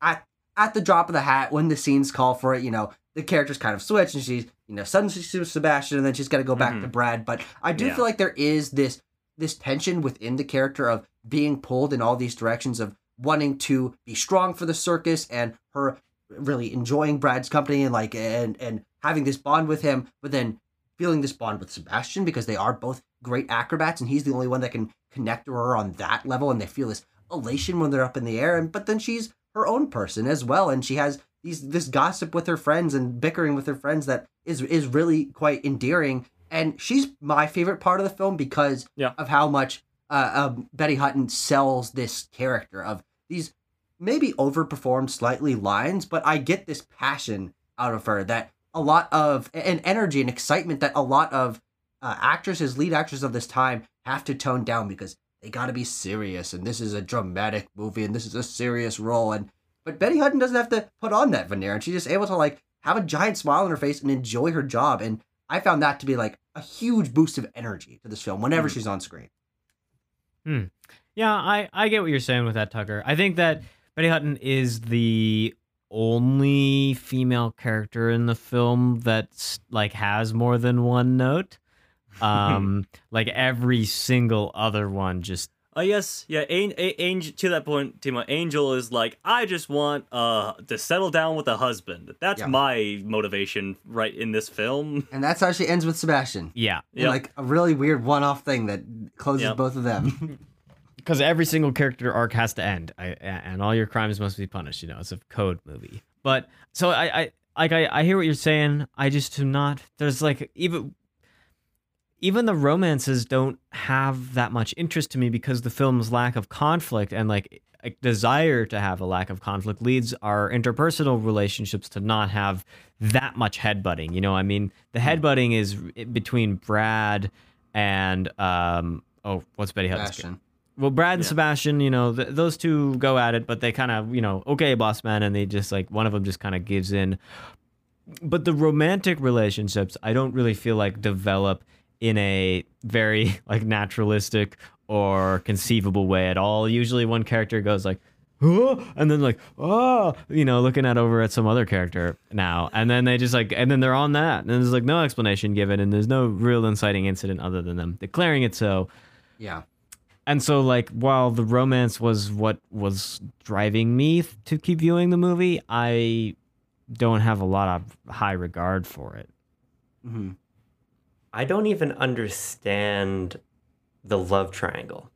Speaker 3: at at the drop of the hat when the scenes call for it, you know, the characters kind of switch, and she's you know suddenly she's with Sebastian, and then she's got to go back
Speaker 2: Mhm.
Speaker 3: to Brad. But I do
Speaker 2: Yeah.
Speaker 3: feel like there is this this tension within the character of being pulled in all these directions of wanting to be strong for the circus and her really enjoying Brad's company and like and and having this bond with him, but then feeling this bond with Sebastian because they are both great acrobats and he's the only one that can connect to her on that level and they feel this elation when they're up in the air and but then she's her own person as well and she has these this gossip with her friends and bickering with her friends that is is really quite endearing and she's my favorite part of the film because
Speaker 2: Yeah.
Speaker 3: of how much uh, um, Betty Hutton sells this character of these maybe overperformed slightly lines, but I get this passion out of her that a lot of and energy and excitement that a lot of uh, actresses, lead actresses of this time, have to tone down because they got to be serious and this is a dramatic movie and this is a serious role and but Betty Hutton doesn't have to put on that veneer and she's just able to like have a giant smile on her face and enjoy her job and I found that to be like a huge boost of energy to this film whenever
Speaker 2: Mhm.
Speaker 3: she's on screen.
Speaker 1: Yeah, I, I get what you're saying with that, Tucker. I think that Betty Hutton is the only female character in the film that's like has more than one note. Um, like every single other one just
Speaker 2: Oh yes, yeah. An- A- Angel to that point, Timo. Angel is like, I just want uh to settle down with a husband. That's
Speaker 3: Yeah.
Speaker 2: my motivation, right in this film.
Speaker 3: And that's how she ends with Sebastian.
Speaker 1: Yeah,
Speaker 2: Yep.
Speaker 3: Like a really weird one-off thing that closes
Speaker 2: Yep.
Speaker 3: both of them.
Speaker 1: because every single character arc has to end, I, and all your crimes must be punished. You know, it's a code movie. But so I, I like I, I hear what you're saying. I just am not. There's like even even the romances don't have that much interest to me because the film's lack of conflict and like a desire to have a lack of conflict leads our interpersonal relationships to not have that much headbutting. You know, I mean, the headbutting is between Brad and um oh, what's Betty Hutton's
Speaker 3: Sebastian.
Speaker 1: well, Brad and
Speaker 2: Yeah.
Speaker 1: Sebastian, you know, th- those two go at it, but they kind of, you know, okay, boss man, and they just like one of them just kind of gives in. But the romantic relationships, I don't really feel like develop in a very like naturalistic or conceivable way at all. Usually, one character goes like, oh, and then like, oh, you know, looking at over at some other character now, and then they just like, and then they're on that, and there's like no explanation given, and there's no real inciting incident other than them declaring it so.
Speaker 3: Yeah.
Speaker 1: And so, like, while the romance was what was driving me to keep viewing the movie, I don't have a lot of high regard for it.
Speaker 3: hmm
Speaker 4: I don't even understand the love triangle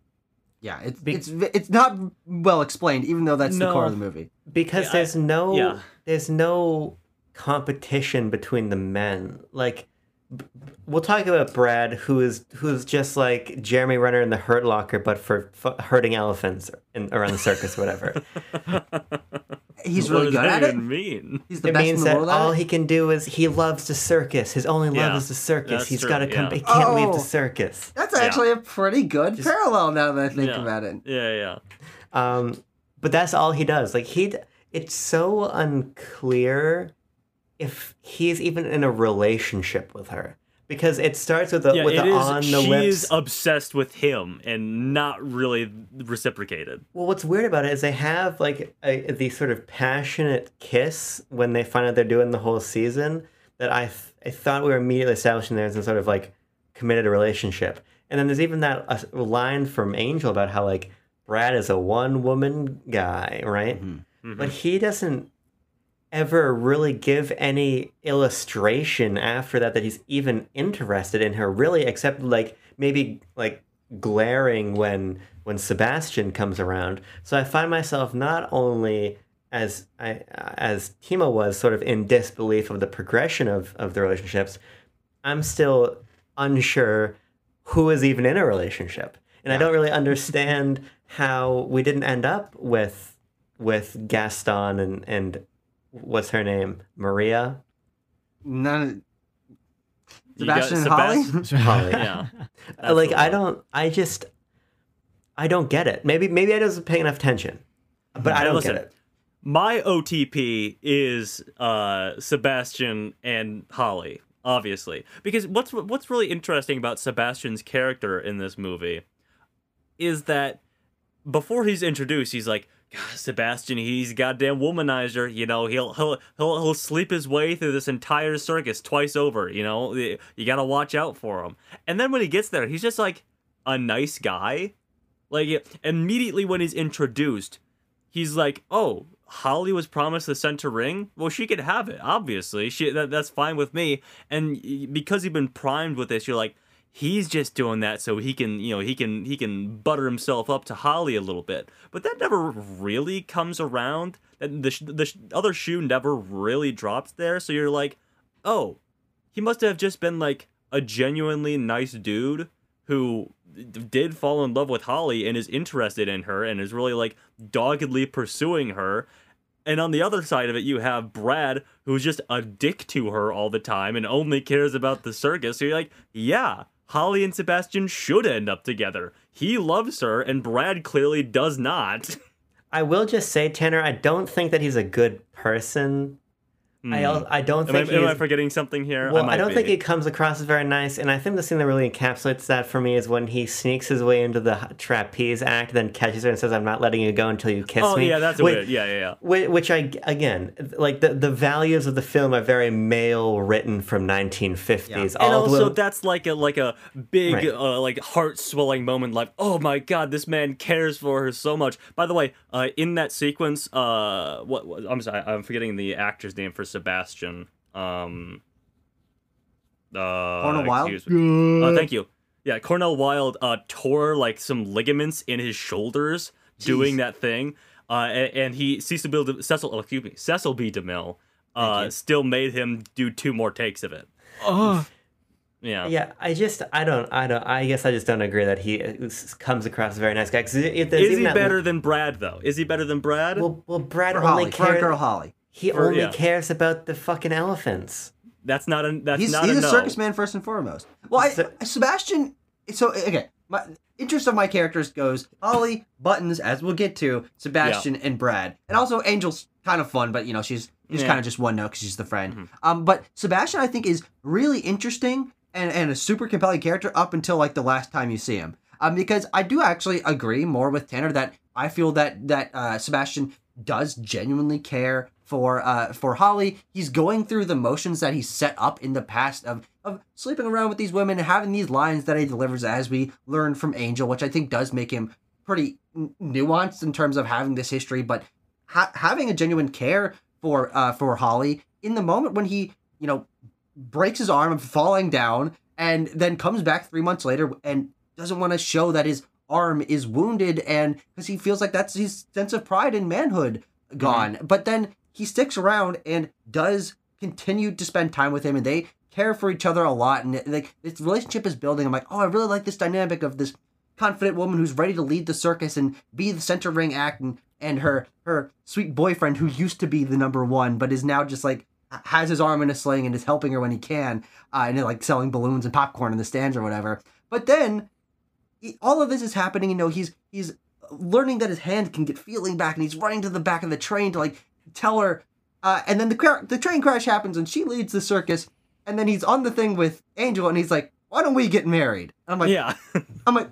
Speaker 3: Yeah. It's
Speaker 4: Be-
Speaker 3: it's it's not well explained, even though that's the core of the movie.
Speaker 4: because
Speaker 2: Yeah, I-
Speaker 4: there's no
Speaker 2: yeah.
Speaker 4: there's no competition between the men. Like b- b- we'll talk about Brad, who is who's just like Jeremy Renner in the Hurt Locker, but for f- hurting elephants in, around the circus, whatever.
Speaker 3: He's
Speaker 2: what
Speaker 3: really
Speaker 2: does
Speaker 3: good
Speaker 2: that
Speaker 3: at it.
Speaker 2: mean?
Speaker 3: He's the
Speaker 4: it
Speaker 3: best in
Speaker 4: means
Speaker 3: the
Speaker 4: that
Speaker 3: world at
Speaker 4: all
Speaker 3: it.
Speaker 4: he can do is he loves the circus. His only love
Speaker 2: Yeah,
Speaker 4: is the circus. He's got to come.
Speaker 2: yeah.
Speaker 4: He can't leave
Speaker 3: Oh.
Speaker 4: the circus.
Speaker 3: That's
Speaker 2: Yeah.
Speaker 3: actually a pretty good parallel now that I think
Speaker 2: Yeah.
Speaker 3: about it.
Speaker 2: Yeah, yeah.
Speaker 4: Um, but that's all he does. Like he, it's so unclear if he's even in a relationship with her because it starts with the
Speaker 2: yeah,
Speaker 4: with
Speaker 2: it
Speaker 4: the
Speaker 2: is.
Speaker 4: on the
Speaker 2: she
Speaker 4: lips.
Speaker 2: is obsessed with him and not really reciprocated.
Speaker 4: well, what's weird about it is they have like a, the sort of passionate kiss when they find out they're doing the whole season. That I th- I thought we were immediately establishing there as a sort of like committed a relationship. And then there's even that uh, line from Angel about how like Brad is a one woman guy, right?
Speaker 2: Mm-hmm.
Speaker 4: But he doesn't ever really give any illustration after that that he's even interested in her really except like maybe like glaring when when Sebastian comes around. So I find myself not only as I as Timo was sort of in disbelief of the progression of of the relationships, I'm still unsure who is even in a relationship. And I don't really understand how we didn't end up with with Gaston and and what's her name? Maria?
Speaker 3: None.
Speaker 2: You
Speaker 3: Sebastian and Holly.
Speaker 4: Holly.
Speaker 2: yeah. That's
Speaker 4: like I don't I just I don't get it. Maybe maybe I wasn't paying enough attention. But I don't
Speaker 2: listen,
Speaker 4: get it.
Speaker 2: My OTP is uh, Sebastian and Holly, obviously, because what's what's really interesting about Sebastian's character in this movie is that before he's introduced, he's like, "God, Sebastian, he's a goddamn womanizer. You know, he'll he'll he'll he'll sleep his way through this entire circus twice over. You know, you gotta watch out for him. And then when he gets there, he's just like a nice guy. Like immediately when he's introduced, he's like, "Oh, Holly was promised the center ring. Well, she could have it. Obviously, she that, that's fine with me." And because you've been primed with this, you're like, he's just doing that so he can, you know, he can he can butter himself up to Holly a little bit. But that never really comes around. That the the other shoe never really drops there. So you're like, "Oh, he must have just been like a genuinely nice dude who did fall in love with Holly and is interested in her and is really like doggedly pursuing her. And on the other side of it, you have Brad, who's just a dick to her all the time and only cares about the circus. So you're like, yeah, Holly and Sebastian should end up together. He loves her, and Brad clearly does not.
Speaker 4: I will just say, Tanner, I don't think that he's a good person, I I don't
Speaker 2: Am I,
Speaker 4: think
Speaker 2: am I forgetting something here?
Speaker 4: Well, I,
Speaker 2: might
Speaker 4: don't
Speaker 2: be.
Speaker 4: think it comes across as very nice, and I think the scene that really encapsulates that for me is when he sneaks his way into the trapeze act, then catches her and says, "I'm not letting you go until you kiss
Speaker 2: Oh
Speaker 4: me."
Speaker 2: Oh yeah, that's
Speaker 4: Whi-
Speaker 2: weird. Yeah, yeah, yeah.
Speaker 4: Which I again like the the values of the film are very male written from 1950s.
Speaker 3: Yeah.
Speaker 2: And also,
Speaker 4: the-
Speaker 2: that's like a like a big
Speaker 4: Right.
Speaker 2: uh, like heart swelling moment. Like, oh my god, this man cares for her so much. By the way, uh, in that sequence, uh, what, what I'm sorry, I'm forgetting the actor's name for Sebastian. Um, uh,
Speaker 3: Cornel Wilde?
Speaker 2: excuse me. Uh, thank you. Yeah, Cornel Wilde uh, tore like some ligaments in his shoulders doing that thing, uh, and, and he Cecil B. De- Cecil, oh, excuse me, Cecil B. DeMille uh, still made him do two more takes of it.
Speaker 1: Oh,
Speaker 2: Yeah.
Speaker 4: yeah, I just I don't I don't I guess I just don't agree that he uh, comes across as a very nice guy. 'Cause it- it- there's
Speaker 2: Is he
Speaker 4: that-
Speaker 2: better than Brad though? Is he better than Brad?
Speaker 4: Well, well, Brad
Speaker 3: For
Speaker 4: only
Speaker 3: Holly, for our
Speaker 4: cares.
Speaker 3: girl Holly.
Speaker 4: He
Speaker 2: For-
Speaker 4: only
Speaker 2: yeah.
Speaker 4: cares about the fucking elephants.
Speaker 2: that's not a that's
Speaker 3: He's,
Speaker 2: not
Speaker 3: he's
Speaker 2: a,
Speaker 3: a
Speaker 2: no.
Speaker 3: circus man first and foremost. Well, I,
Speaker 4: So-
Speaker 3: Sebastian. So okay, my interest of my characters goes Holly, Buttons, as we'll get to, Sebastian, and Brad, and also Angel's kind of fun, but you know she's she's
Speaker 2: Yeah.
Speaker 3: kind of just one note because she's the friend. Um, but Sebastian, I think, is really interesting and and a super compelling character up until like the last time you see him. Um, because I do actually agree more with Tanner that I feel that that uh, Sebastian does genuinely care for uh for Holly. He's going through the motions that he's set up in the past of of sleeping around with these women and having these lines that he delivers as we learn from Angel, which I think does make him pretty n- nuanced in terms of having this history, but ha- having a genuine care for uh for Holly in the moment when he you know breaks his arm and falling down and then comes back three months later and doesn't want to show that his arm is wounded and because he feels like that's his sense of pride and manhood gone but then he sticks around and does continue to spend time with him and they care for each other a lot and like this relationship is building. I'm like oh i really like this dynamic of this confident woman who's ready to lead the circus and be the center ring act and and her her sweet boyfriend who used to be the number one but is now just like has his arm in a sling and is helping her when he can uh, and like selling balloons and popcorn in the stands or whatever. But then he- all of this is happening you know he's he's learning that his hand can get feeling back and he's running to the back of the train to like tell her uh, and then the cra- the train crash happens and she leads the circus and then he's on the thing with angel and he's like why don't we get married i'm like
Speaker 2: yeah.
Speaker 3: I'm like,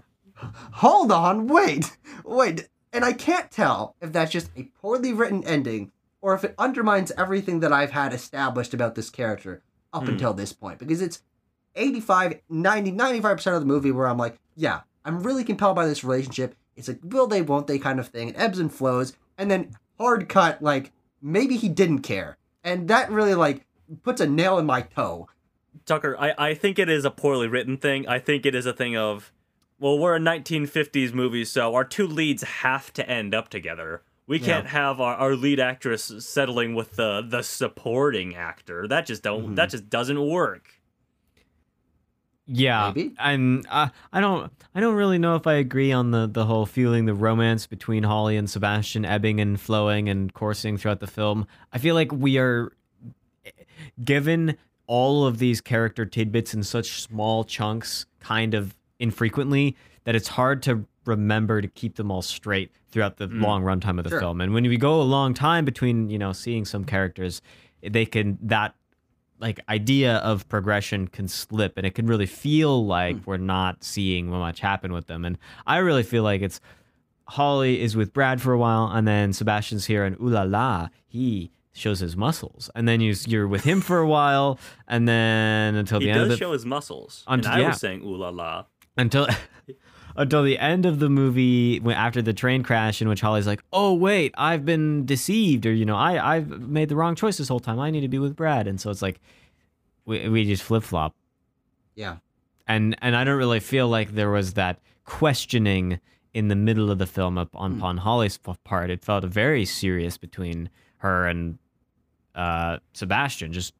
Speaker 3: hold on, wait, wait. And I can't tell if that's just a poorly written ending or if it undermines everything that I've had established about this character up
Speaker 2: Hmm.
Speaker 3: until this point. Because it's 85, 90, 95% of the movie where I'm like, yeah, I'm really compelled by this relationship. It's a will they, won't they kind of thing. It ebbs and flows. And then hard cut, like, maybe he didn't care. And that really, like, puts a nail in my toe.
Speaker 2: Tucker, I, I think it is a poorly written thing. I think it is a thing of, well, we're a 1950s movie, so our two leads have to end up together. We can't have our, our lead actress settling with the the supporting actor. That just don't
Speaker 3: Mhm.
Speaker 2: that just doesn't work.
Speaker 1: Yeah,
Speaker 3: Maybe.
Speaker 1: and uh, I don't, I don't really know if I agree on the the whole feeling the romance between Holly and Sebastian ebbing and flowing and coursing throughout the film. I feel like we are given all of these character tidbits in such small chunks, kind of infrequently, that it's hard to remember to keep them all straight throughout the
Speaker 2: Mm.
Speaker 1: long runtime of the
Speaker 3: Sure.
Speaker 1: film. And when we go a long time between, you know, seeing some characters, they can that like idea of progression can slip and it can really feel like hmm. we're not seeing much happen with them and i really feel like it's holly is with brad for a while and then sebastian's here and ooh la la he shows his muscles and then you, you're with him for a while and then until
Speaker 2: He
Speaker 1: the end of
Speaker 2: does show his muscles.
Speaker 1: Unt-
Speaker 2: and I
Speaker 1: yeah.
Speaker 2: was saying ooh la la.
Speaker 1: until until the end of the movie when after the train crash in which Holly's like, "Oh wait, I've been deceived or you know, I I've made the wrong choice this whole time. I need to be with Brad." And so it's like we we just flip-flop.
Speaker 3: Yeah.
Speaker 1: And and I don't really feel like there was that questioning in the middle of the film up on, upon Holly's part. It felt very serious between her and uh Sebastian just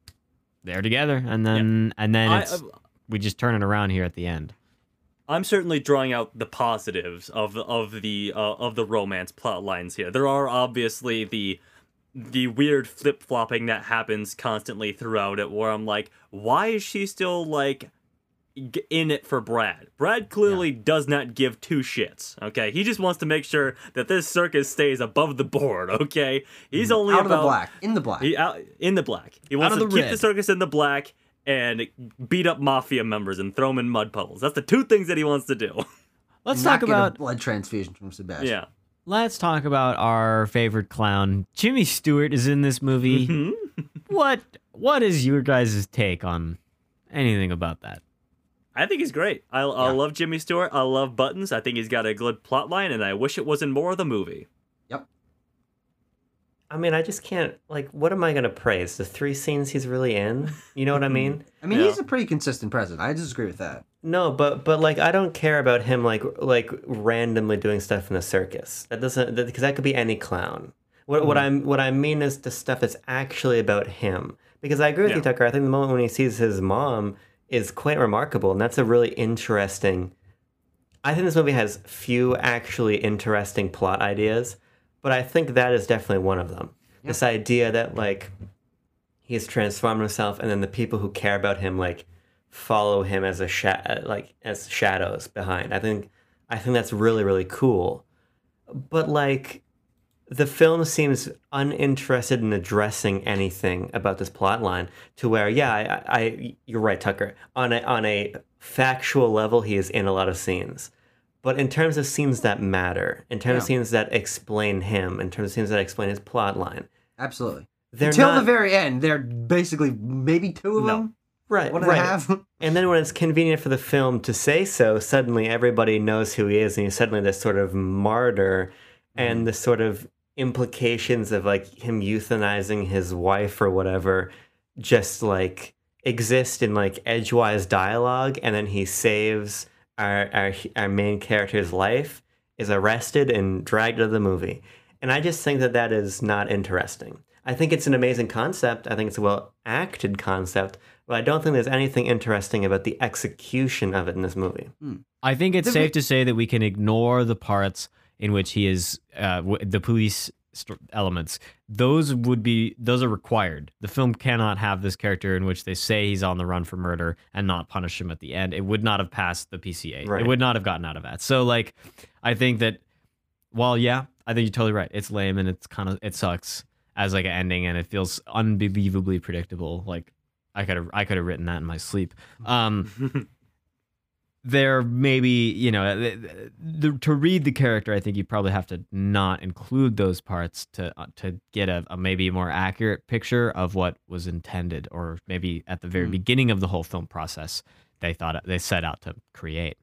Speaker 1: they're together and then and then
Speaker 2: I,
Speaker 1: it's we just turn it around here at the end.
Speaker 2: I'm certainly drawing out the positives of the of the uh, of the romance plot lines here. There are obviously the the weird flip flopping that happens constantly throughout it, where I'm like, why is she still like in it for Brad. Brad clearly does not give two shits. Okay, he just wants to make sure that this circus stays above the board. Okay, he's only
Speaker 3: Mm-hmm. Out of the black, in the black.
Speaker 2: He out in the black. He wants to keep
Speaker 1: red.
Speaker 2: the circus in the black and beat up mafia members and throw them in mud puddles. That's the two things that he wants to do.
Speaker 1: Let's
Speaker 3: Not
Speaker 1: talk
Speaker 3: get a
Speaker 1: about
Speaker 3: blood transfusion from Sebastian.
Speaker 2: yeah.
Speaker 1: let's talk about our favorite clown. Jimmy Stewart is in this movie.
Speaker 2: Mhm.
Speaker 1: what what is your guys' take on anything about that?
Speaker 2: I think he's great. I, I love Jimmy Stewart. I love Buttons. I think he's got a good plot line, and I wish it was in more of the movie.
Speaker 3: Yep.
Speaker 4: I mean, I just can't like. What am I gonna praise? The three scenes he's really in. You know what I mm-hmm. mean?
Speaker 3: I mean,
Speaker 2: Yeah.
Speaker 3: he's a pretty consistent president. I disagree with that.
Speaker 4: No, but but like I don't care about him like like randomly doing stuff in the circus. That doesn't because that could be any clown. What what mm-hmm. I'm what I mean is the stuff that's actually about him. Because I agree with you, Tucker. I think the moment when he sees his mom is quite remarkable, and that's a really interesting. I think this movie has few actually interesting plot ideas, but I think that is definitely one of them. This idea that like he's transformed himself, and then the people who care about him like follow him as a sha- like as shadows behind. I think I think that's really really cool. But like the film seems uninterested in addressing anything about this plot line to where yeah I, I, I you're right Tucker on a on a factual level he is in a lot of scenes but in terms of scenes that matter in terms of scenes that explain him in terms of scenes that explain his plot line
Speaker 3: Absolutely. Until
Speaker 4: not
Speaker 3: the very end, they're basically maybe two of
Speaker 2: No.
Speaker 3: them.
Speaker 4: right
Speaker 3: What
Speaker 4: right
Speaker 3: I have.
Speaker 4: And then when it's convenient for the film to say so, suddenly everybody knows who he is, and he's suddenly this sort of martyr, and mm-hmm. the sort of implications of like him euthanizing his wife or whatever just like exist in like edgewise dialogue, and then he saves our our our main character's life, is arrested and dragged out of the movie, and I just think that that is not interesting. I think it's an amazing concept. I think it's a well acted concept, but I don't think there's anything interesting about the execution of it in this movie.
Speaker 1: I think it's safe to say that we can ignore the parts in which he is uh, w- the police st- elements. Those would be those are required. The film cannot have this character in which they say he's on the run for murder and not punish him at the end. It would not have passed the PCA.
Speaker 4: Right.
Speaker 1: It would not have gotten out of that. So like, I think that while yeah, I think you're totally right. It's lame and it's kind of it sucks as like an ending and it feels unbelievably predictable. Like I could have I could have written that in my sleep. Um, there maybe you know the, the, to read the character i think you probably have to not include those parts to uh, to get a, a maybe more accurate picture of what was intended or maybe at the very
Speaker 3: Hmm.
Speaker 1: beginning of the whole film process they thought they set out to create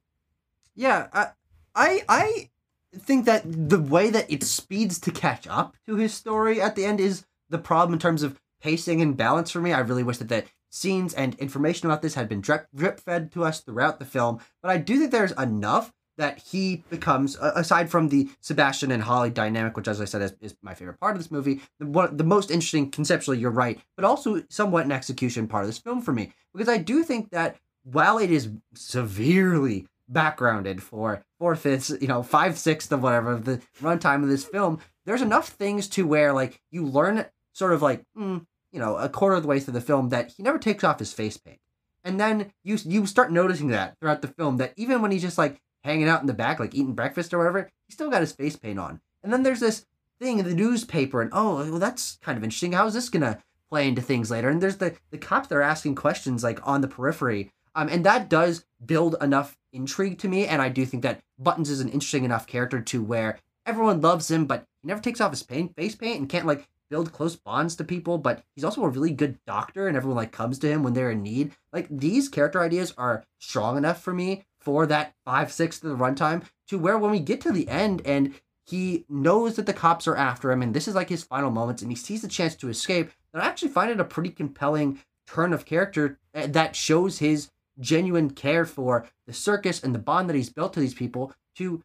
Speaker 3: Yeah, I, I, I think that the way that it speeds to catch up to his story at the end is the problem in terms of pacing and balance for me. I really wish that that scenes and information about this had been drip, fed to us throughout the film, but I do think there's enough that he becomes, aside from the Sebastian and Holly dynamic, which, as I said, is, is my favorite part of this movie, the, one, the most interesting conceptually, you're right, but also somewhat an execution part of this film for me, because I do think that while it is severely backgrounded for four fifths, you know, five sixths of whatever the runtime of this film, there's enough things to where like you learn sort of like, mm, you know, a quarter of the way through the film that he never takes off his face paint, and then you you start noticing that throughout the film that even when he's just like hanging out in the back, like eating breakfast or whatever, he still got his face paint on, and then there's this thing in the newspaper, and oh, well, that's kind of interesting. How's this gonna play into things later? And there's the the cops that are asking questions like on the periphery um, and that does build enough intrigue to me, and I do think that Buttons is an interesting enough character to where everyone loves him, but he never takes off his paint, face paint and can't like build close bonds to people. But he's also a really good doctor, and everyone like comes to him when they're in need. Like these character ideas are strong enough for me for that five sixths of the runtime to where when we get to the end and he knows that the cops are after him, and this is like his final moments, and he sees the chance to escape. That I actually find it a pretty compelling turn of character uh, that shows his genuine care for the circus and the bond that he's built to these people to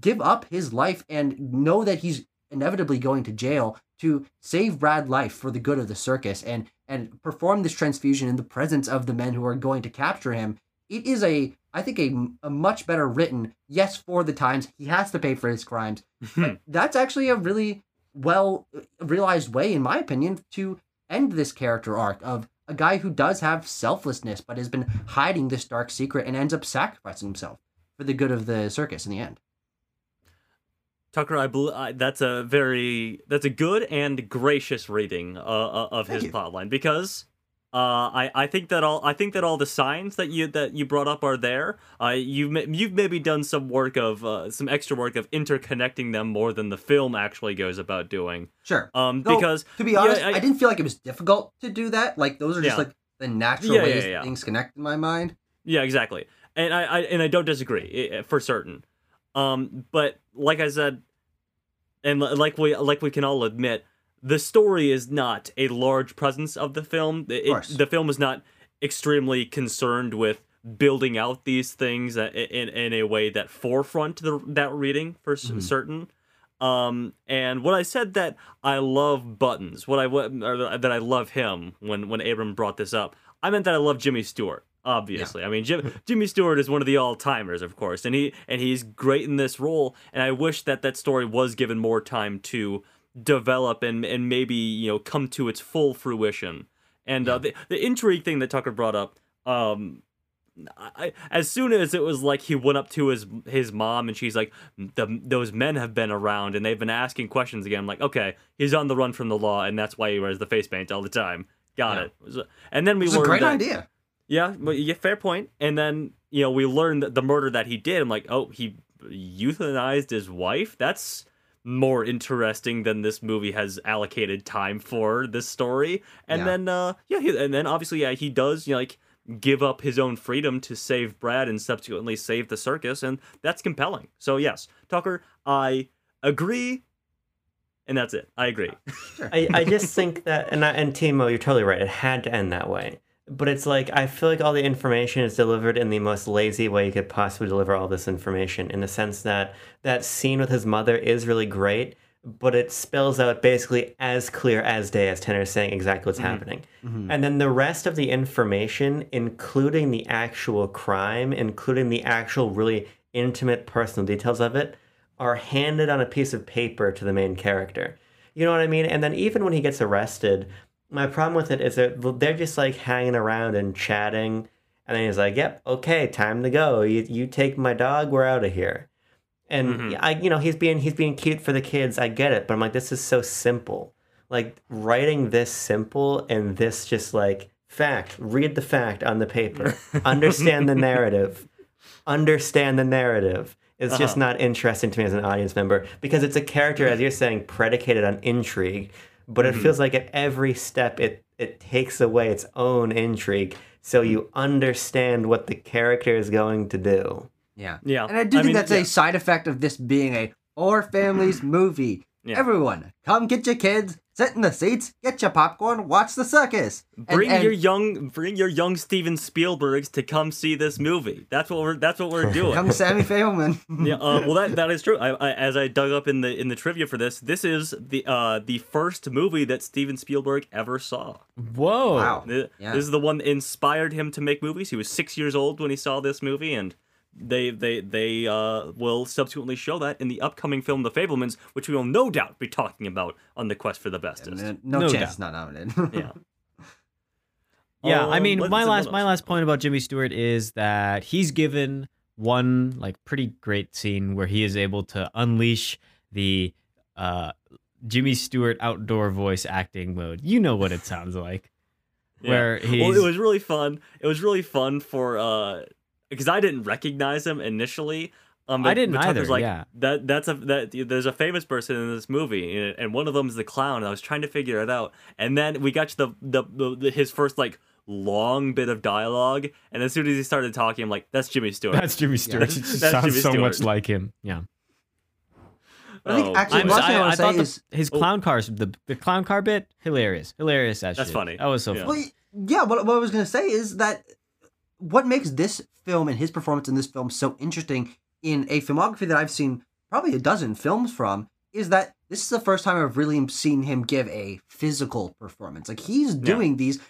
Speaker 3: give up his life and know that he's inevitably going to jail to save Brad life for the good of the circus and and perform this transfusion in the presence of the men who are going to capture him. It is a I think a, a much better written yes for the times he has to pay for his crimes. But that's actually a really well uh, realized way in my opinion to end this character arc of a guy who does have selflessness, but has been hiding this dark secret and ends up sacrificing himself for the good of the circus in the end.
Speaker 2: Tucker, I believe that's a very that's a good and gracious reading uh, uh, of
Speaker 3: Thank
Speaker 2: his
Speaker 3: you.
Speaker 2: plotline because uh, I I think that all I think that all the signs that you that you brought up are there. Uh, you've you've maybe done some work of uh, some extra work of interconnecting them more than the film actually goes about doing.
Speaker 3: Sure.
Speaker 2: Um,
Speaker 3: Though,
Speaker 2: because
Speaker 3: to be
Speaker 2: yeah,
Speaker 3: honest,
Speaker 2: I-
Speaker 3: I, didn't feel like it was difficult to do that. Like those are just
Speaker 2: Yeah.
Speaker 3: like the natural
Speaker 2: Yeah, yeah,
Speaker 3: ways
Speaker 2: yeah.
Speaker 3: things connect in my mind.
Speaker 2: Yeah, exactly. And I, I and I don't disagree for certain. Um, but like I said, and like we like we can all admit, the story is not a large presence of the film. It-
Speaker 3: course.
Speaker 2: the film is not extremely concerned with building out these things in in a way that forefront the, that reading for s
Speaker 3: Mhm.
Speaker 2: certain. Um, and when I said that I love Buttons, what I that I love him when when Abram brought this up, I meant that I love Jimmy Stewart. Obviously, I mean Jim, Jimmy Stewart is one of the all timers, of course, and he and he's great in this role. And I wish that that story was given more time to develop and and maybe you know come to its full fruition. And uh, the the intrigue thing that Tucker brought up, um, I, as soon as it was like he went up to his his mom and she's like, the, those men have been around and they've been asking questions again. I'm like, okay, he's on the run from the law and that's why he wears the face paint all the time. Got
Speaker 3: Yeah.
Speaker 2: it. It was a- And then we
Speaker 3: It's a
Speaker 2: learned
Speaker 3: great
Speaker 2: that-
Speaker 3: idea.
Speaker 2: Yeah, well, yeah, fair point. And then you know we learned that the murder that he did. I'm like, oh, he euthanized his wife. That's more interesting than this movie has allocated time for this story. And
Speaker 3: Yeah.
Speaker 2: then uh, yeah, he, and then obviously yeah, he does you know, like give up his own freedom to save Brad and subsequently save the circus, and that's compelling. So yes, Tucker, I agree. And that's it. I agree.
Speaker 4: I, I just think that, and I, and Timo, you're totally right. It had to end that way. But it's like I feel like all the information is delivered in the most lazy way you could possibly deliver all this information. In the sense that that scene with his mother is really great, but it spells out basically as clear as day as Tanner is saying exactly what's mm-hmm. happening. Mm-hmm. And then the rest of the information, including the actual crime, including the actual really intimate personal details of it, are handed on a piece of paper to the main character. You know what I mean? And then even when he gets arrested, my problem with it is that they're just like hanging around and chatting. And then he's like, yep, okay, time to go. You, you take my dog, we're out of here. And
Speaker 2: Mhm.
Speaker 4: I, you know, he's being he's being cute for the kids. I get it, but I'm like, this is so simple. Like writing this simple and this just like fact. Read the fact on the paper. Understand the narrative. Understand the narrative. It's just
Speaker 2: Uh-huh.
Speaker 4: not interesting to me as an audience member because it's a character, as you're saying, predicated on intrigue. But it
Speaker 2: Mhm.
Speaker 4: feels like at every step, it it takes away its own intrigue, so you understand what the character is going to do.
Speaker 3: Yeah.
Speaker 2: yeah.
Speaker 3: And I do think
Speaker 2: mean,
Speaker 3: that's
Speaker 2: yeah.
Speaker 3: a side effect of this being a for families movie.
Speaker 2: Yeah.
Speaker 3: Everyone, come get your kids, sit in the seats, get your popcorn, watch the circus.
Speaker 2: Bring
Speaker 3: and
Speaker 2: your young, bring your young Steven Spielbergs to come see this movie. That's what we're. That's what we're doing.
Speaker 3: Come Sammy Fabelman.
Speaker 2: yeah, uh, well, that that is true. I, I, as I dug up in the in the trivia for this, this is the uh the first movie that Steven Spielberg ever saw.
Speaker 1: Whoa.
Speaker 3: Wow.
Speaker 2: Th-
Speaker 3: Yeah.
Speaker 2: This is the one that inspired him to make movies. He was six years old when he saw this movie, and they they they uh will subsequently show that in the upcoming film The Fabelmans, which we will no doubt be talking about on the quest for the bestest.
Speaker 3: no, no
Speaker 1: No
Speaker 3: chance
Speaker 1: doubt.
Speaker 3: not nominated.
Speaker 2: yeah.
Speaker 1: Yeah, I
Speaker 2: Um,
Speaker 1: mean,
Speaker 2: let's-
Speaker 1: my last my last point about Jimmy Stewart is that he's given one like pretty great scene where he is able to unleash the uh, Jimmy Stewart outdoor voice acting mode. You know what it sounds like.
Speaker 2: Yeah.
Speaker 1: Where he's
Speaker 2: Well, it was really fun. It was really fun for uh because I didn't recognize him initially. Um,
Speaker 1: I didn't either,
Speaker 2: Like,
Speaker 1: yeah.
Speaker 2: that that's a that there's a famous person in this movie, and, and one of them is the clown. And I was trying to figure it out, and then we got to the the, the, the his first like long bit of dialogue, and as soon as he started talking, I'm like, that's Jimmy Stewart.
Speaker 1: that's Jimmy Stewart.
Speaker 2: That's- that's
Speaker 1: sounds
Speaker 2: Jimmy
Speaker 1: so much like him. Yeah.
Speaker 3: I think
Speaker 2: Oh,
Speaker 3: actually-
Speaker 1: I'm,
Speaker 3: one thing I
Speaker 1: I,
Speaker 3: wanna
Speaker 1: I thought
Speaker 3: say
Speaker 1: the,
Speaker 3: is-
Speaker 1: his
Speaker 2: Oh.
Speaker 1: clown cars, the the clown car bit, hilarious, hilarious. That
Speaker 2: That's
Speaker 1: shit.
Speaker 2: funny.
Speaker 1: That was so
Speaker 2: Yeah.
Speaker 1: funny.
Speaker 3: Well, yeah, what, what I was going to say is that what makes this film and his performance in this film so interesting in a filmography that I've seen probably a dozen films from is that this is the first time I've really seen him give a physical performance. Like he's doing these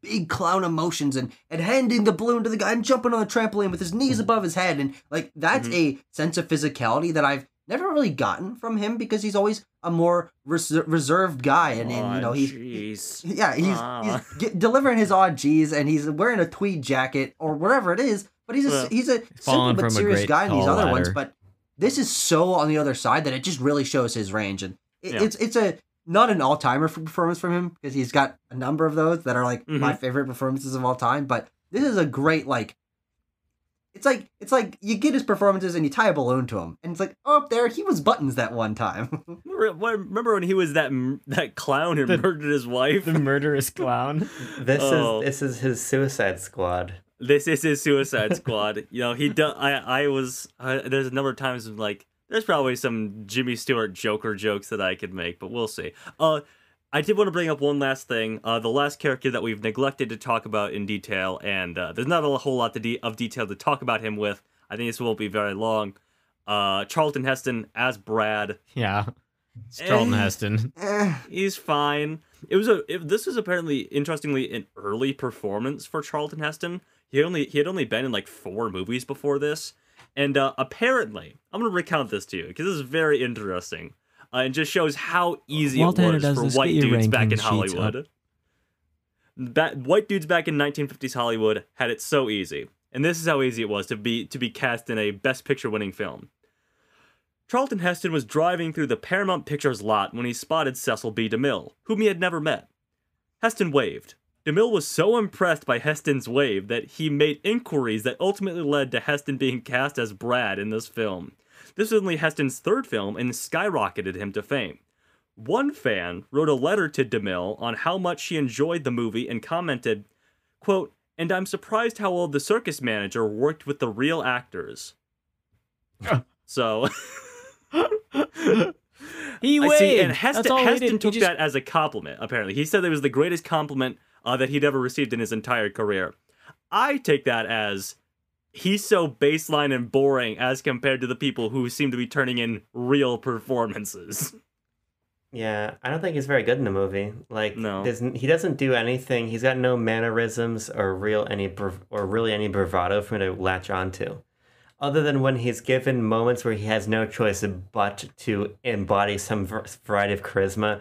Speaker 3: big clown emotions and and handing the balloon to the guy and jumping on the trampoline with his knees mm-hmm. above his head. And like that's mm-hmm. a sense of physicality that I've never really gotten from him because he's always a more res- reserved guy, and, and you know he's yeah he's,
Speaker 2: Ah.
Speaker 3: he's get, delivering his odd G's, and he's wearing a tweed jacket or whatever it is. But he's a
Speaker 2: Yeah.
Speaker 3: he's a simple but serious guy in these other ones. But this is so on the other side that it just really shows his range, and it,
Speaker 2: Yeah.
Speaker 3: it's it's a not an all timer performance from him because he's got a number of those that are like
Speaker 2: Mm-hmm.
Speaker 3: my favorite performances of all time. But this is a great like. It's like it's like you get his performances and you tie a balloon to him, and it's like, oh, there he was buttons that one time.
Speaker 2: Remember, remember when he was that that clown who
Speaker 1: The-
Speaker 2: murdered his wife?
Speaker 1: the murderous clown.
Speaker 4: This
Speaker 2: Oh.
Speaker 4: is this is his Suicide Squad.
Speaker 2: This is his Suicide Squad. you know, he do, I I was uh, there's a number of times when, like there's probably some Jimmy Stewart Joker jokes that I could make, but we'll see. Uh I did want to bring up one last thing. Uh, the last character that we've neglected to talk about in detail, and uh, there's not a whole lot to de- of detail to talk about him with. I think this won't be very long. Uh, Charlton Heston as Brad.
Speaker 1: Yeah. It's Charlton
Speaker 2: Eh.
Speaker 1: Heston.
Speaker 3: Eh,
Speaker 2: He's fine. It was a. It, this was apparently, interestingly, an early performance for Charlton Heston. He only he had only been in like four movies before this, and uh, apparently, I'm gonna recount this to you because this is very interesting. Uh, and just shows how easy
Speaker 1: While
Speaker 2: it was for white dudes back in Hollywood. White dudes back in 1950s Hollywood had it so easy, and this is how easy it was to be to be cast in a Best Picture winning film. Charlton Heston was driving through the Paramount Pictures lot when he spotted Cecil B. DeMille, whom he had never met. Heston waved. DeMille was so impressed by Heston's wave that he made inquiries that ultimately led to Heston being cast as Brad in this film. This was only Heston's third film and skyrocketed him to fame. One fan wrote a letter to DeMille on how much she enjoyed the movie and commented, quote, and I'm surprised how well the circus manager worked with the real actors. so
Speaker 1: He
Speaker 2: I see, and Heston,
Speaker 1: That's all he
Speaker 2: Heston
Speaker 1: did. He
Speaker 2: took
Speaker 1: just-
Speaker 2: that as a compliment. Apparently, he said it was the greatest compliment uh, that he'd ever received in his entire career. I take that as he's so baseline and boring as compared to the people who seem to be turning in real performances.
Speaker 4: Yeah, I don't think he's very good in the movie. Like,
Speaker 2: No.
Speaker 4: he doesn't do anything. He's got no mannerisms or real any or really any bravado for me to latch onto, other than when he's given moments where he has no choice but to embody some variety of charisma,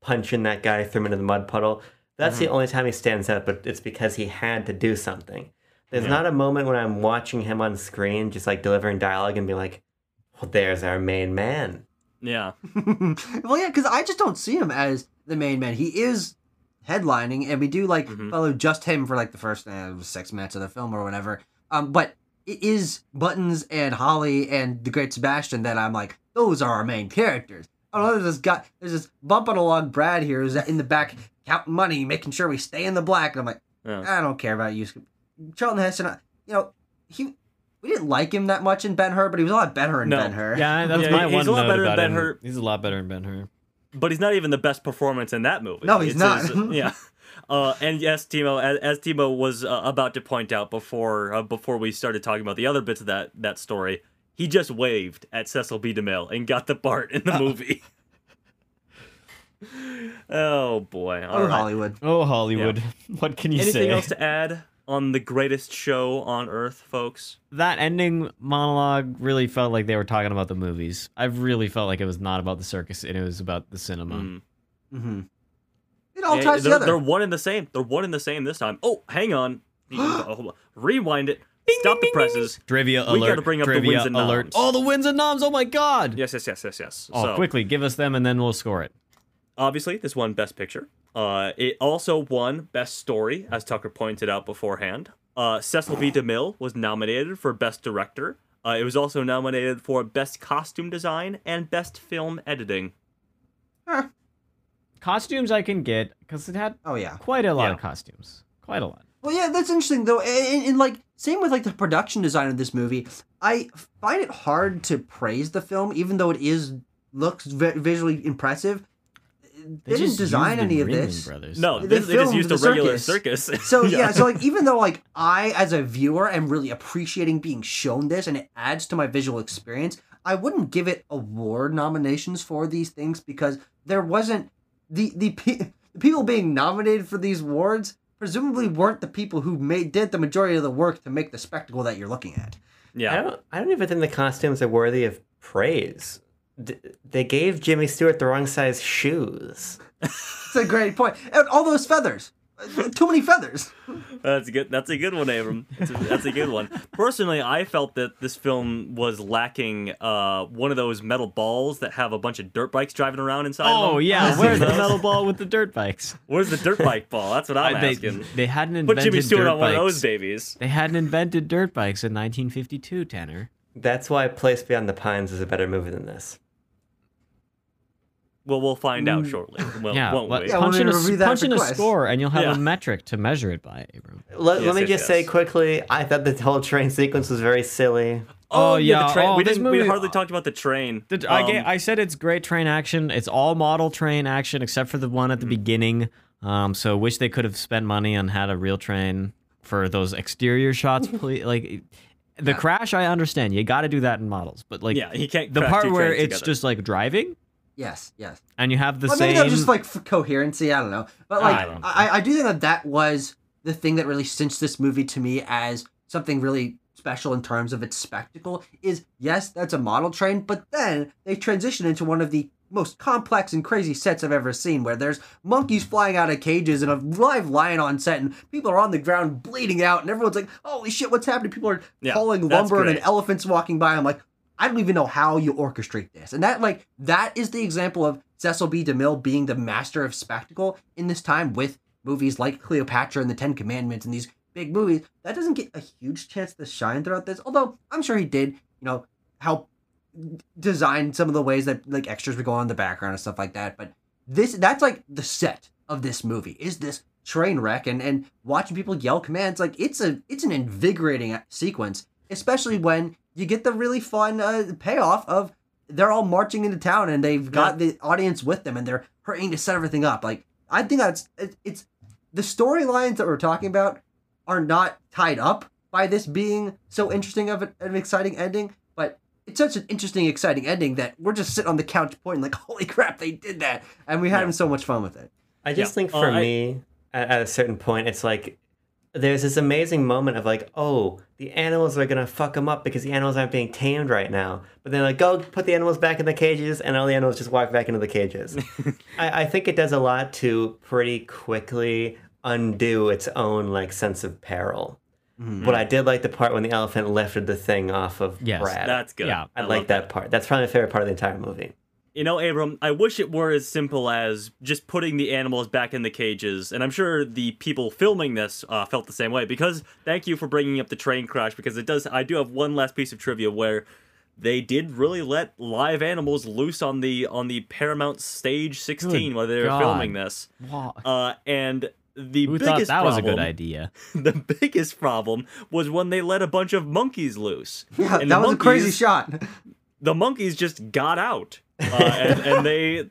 Speaker 4: punching that guy, throw him into the mud puddle. That's the mm-hmm. only time he stands out, but it's because he had to do something. There's
Speaker 2: Yeah.
Speaker 4: not a moment when I'm watching him on screen, just like delivering dialogue and be like, "Well, there's our main man."
Speaker 2: Yeah,
Speaker 3: well, yeah, because I just don't see him as the main man. He is headlining, and we do like
Speaker 2: Mhm.
Speaker 3: follow just him for like the first uh, six minutes of the film or whatever. Um, but it is Buttons and Holly and the Great Sebastian that I'm like, those are our main characters. I don't know. There's this guy. There's this bumping along Brad here who's in the back counting money, making sure we stay in the black. And I'm like,
Speaker 2: yeah.
Speaker 3: I don't care about you, Charlton Heston. uh, You know, he we didn't like him that much in Ben Hur, but he was a lot better in
Speaker 2: No.
Speaker 3: Ben Hur.
Speaker 1: Yeah, that's
Speaker 2: Yeah,
Speaker 1: my
Speaker 2: he's
Speaker 1: one
Speaker 2: a lot
Speaker 1: note
Speaker 2: better in Ben-Hur.
Speaker 1: He's a lot better in Ben Hur.
Speaker 2: but he's not even the best performance in that movie.
Speaker 3: No, he's
Speaker 2: It's
Speaker 3: not.
Speaker 2: his- yeah. Uh, and yes, Timo, as, as Timo was uh, about to point out before uh, before we started talking about the other bits of that that story, he just waved at Cecil B. DeMille and got the part in the movie. oh boy! All
Speaker 3: Oh,
Speaker 2: right.
Speaker 3: Hollywood.
Speaker 1: Oh, Hollywood. What can you
Speaker 2: Anything
Speaker 1: say?
Speaker 2: Anything else to add on the greatest show on earth, folks?
Speaker 1: that ending monologue really felt like they were talking about the movies. I really felt like it was not about the circus and it was about the cinema.
Speaker 2: Mm.
Speaker 3: Mm-hmm. It all
Speaker 2: Yeah,
Speaker 3: ties
Speaker 2: they're,
Speaker 3: together.
Speaker 2: they're one and the same. They're one and the same this time. Oh, hang on. Oh, Rewind it. Stop the presses.
Speaker 1: Trivia
Speaker 2: We
Speaker 1: alert.
Speaker 2: We gotta bring up the wins and
Speaker 1: alert.
Speaker 2: noms.
Speaker 1: Oh, the wins and noms. Oh my god.
Speaker 2: Yes, yes, yes, yes, yes.
Speaker 1: Oh,
Speaker 2: so,
Speaker 1: quickly, give us them and then we'll score it.
Speaker 2: Obviously, this won Best Picture. Uh, it also won Best Story, as Tucker pointed out beforehand. Uh, Cecil B. DeMille was nominated for Best Director. Uh, it was also nominated for Best Costume Design and Best Film Editing.
Speaker 1: Costumes I can get because it had
Speaker 3: oh yeah.
Speaker 1: quite a lot
Speaker 2: Yeah.
Speaker 1: of costumes. Quite a lot.
Speaker 3: Well, yeah, that's interesting though, and, and like same with like the production design of this movie. I find it hard to praise the film, even though it is looks vi- visually impressive. They, didn't design any of
Speaker 1: Ringling
Speaker 3: this.
Speaker 1: Brothers.
Speaker 2: No,
Speaker 3: They
Speaker 2: this, they just
Speaker 3: filmed
Speaker 2: used a regular
Speaker 3: circus.
Speaker 2: circus.
Speaker 3: So yeah. so like even though like I as a viewer am really appreciating being shown this and it adds to my visual experience, I wouldn't give it award nominations for these things because there wasn't the the, pe- the people being nominated for these awards presumably weren't the people who made did the majority of the work to make the spectacle that you're looking at.
Speaker 4: Yeah, I
Speaker 2: yeah.
Speaker 4: don't. I don't even think the costumes are worthy of praise. D- they gave Jimmy Stewart the wrong size shoes.
Speaker 3: It's a great point. And all those feathers. Uh, Too many feathers.
Speaker 2: That's a good. That's a good one, Abram. That's a, that's a good one. Personally, I felt that this film was lacking uh, one of those metal balls that have a bunch of dirt bikes driving around inside.
Speaker 1: Oh
Speaker 2: them.
Speaker 1: yeah, where's the metal ball with the dirt bikes?
Speaker 2: Where's the dirt bike ball? That's what I'm
Speaker 1: they,
Speaker 2: asking.
Speaker 1: they hadn't
Speaker 2: Put
Speaker 1: invented
Speaker 2: Jimmy Stewart
Speaker 1: dirt
Speaker 2: on one of those
Speaker 1: bikes.
Speaker 2: babies.
Speaker 1: They hadn't invented dirt bikes in 1952, Tanner.
Speaker 4: That's why Place Beyond the Pines is a better movie than this.
Speaker 2: Well, we'll find out shortly. Well,
Speaker 1: yeah,
Speaker 2: won't we?
Speaker 3: Yeah,
Speaker 1: punch
Speaker 3: we'll
Speaker 1: in a,
Speaker 3: review that
Speaker 1: punch in a score, and you'll have
Speaker 2: Yeah.
Speaker 1: a metric to measure it by, Abram.
Speaker 4: Let,
Speaker 2: Yes,
Speaker 4: let me
Speaker 2: yes,
Speaker 4: just say quickly, I thought the whole train sequence was very silly.
Speaker 1: Oh, yeah,
Speaker 2: the train.
Speaker 1: oh,
Speaker 2: we didn't. We
Speaker 1: movie-
Speaker 2: hardly talked about the train.
Speaker 1: The, I,
Speaker 2: Um,
Speaker 1: ga- I said it's great train action. It's all model train action except for the one at the beginning. Um, so wish they could have spent money on had a real train for those exterior shots. Please, like the crash, I understand. You got to do that in models, but like
Speaker 2: yeah, he can't.
Speaker 1: the part where it's
Speaker 2: together.
Speaker 1: just like driving
Speaker 3: Yes, yes.
Speaker 1: and you have the
Speaker 3: Well,
Speaker 1: same.
Speaker 3: maybe that was just like for coherency. I don't know, but like
Speaker 2: I
Speaker 3: I, I, do think that that was the thing that really cinched this movie to me as something really special in terms of its spectacle. Is yes, that's a model train, but then they transition into one of the most complex and crazy sets I've ever seen, where there's monkeys flying out of cages and a live lion on set, and people are on the ground bleeding out, and everyone's like, "Holy shit, what's happening?" People are
Speaker 2: Yeah,
Speaker 3: hauling lumber and
Speaker 2: great.
Speaker 3: elephants walking by. I'm like, I don't even know how you orchestrate this. And that like that is the example of Cecil B. DeMille being the master of spectacle in this time with movies like Cleopatra and the Ten Commandments and these big movies. That doesn't get a huge chance to shine throughout this, although I'm sure he did, you know, help design some of the ways that like extras would go on in the background and stuff like that. But this that's like the set of this movie is this train wreck and and watching people yell commands like it's a it's an invigorating sequence especially when you get the really fun uh, payoff of they're all marching into town and they've got the audience with them and they're hurrying to set everything up. Like i think that's it, it's the storylines that we're talking about are not tied up by this being so interesting of an, an exciting ending but it's such an interesting exciting ending that we're just sitting on the couch pointing like holy crap they did that. And we having so much fun with it.
Speaker 4: I just
Speaker 2: Yeah.
Speaker 4: think
Speaker 2: Uh,
Speaker 4: for
Speaker 2: I-
Speaker 4: me, at, at a certain point, it's like there's this amazing moment of like, oh, the animals are gonna fuck them up because the animals aren't being tamed right now. But then like, go put the animals back in the cages, and all the animals just walk back into the cages. I, I think it does a lot to pretty quickly undo its own like sense of peril. Mm-hmm. But I did like the part when the elephant lifted the thing off of
Speaker 1: Yes,
Speaker 4: Brad.
Speaker 2: That's good.
Speaker 1: Yeah,
Speaker 4: I,
Speaker 2: love
Speaker 4: like that part. That's probably my favorite part of the entire movie.
Speaker 2: You know, Abram, I wish it were as simple as just putting the animals back in the cages, and I'm sure the people filming this uh, felt the same way. Because thank you for bringing up the train crash, because it does. I do have one last piece of trivia where they did really let live animals loose on the on the Paramount Stage 16
Speaker 1: Good
Speaker 2: while they were
Speaker 1: God.
Speaker 2: filming this,
Speaker 1: Wow.
Speaker 2: uh, and the
Speaker 1: Who
Speaker 2: biggest
Speaker 1: thought that was a good idea?
Speaker 2: the biggest problem was when they let a bunch of monkeys loose.
Speaker 3: yeah
Speaker 2: And
Speaker 3: that
Speaker 2: the
Speaker 3: was a crazy shot
Speaker 2: The monkeys just got out, and, and they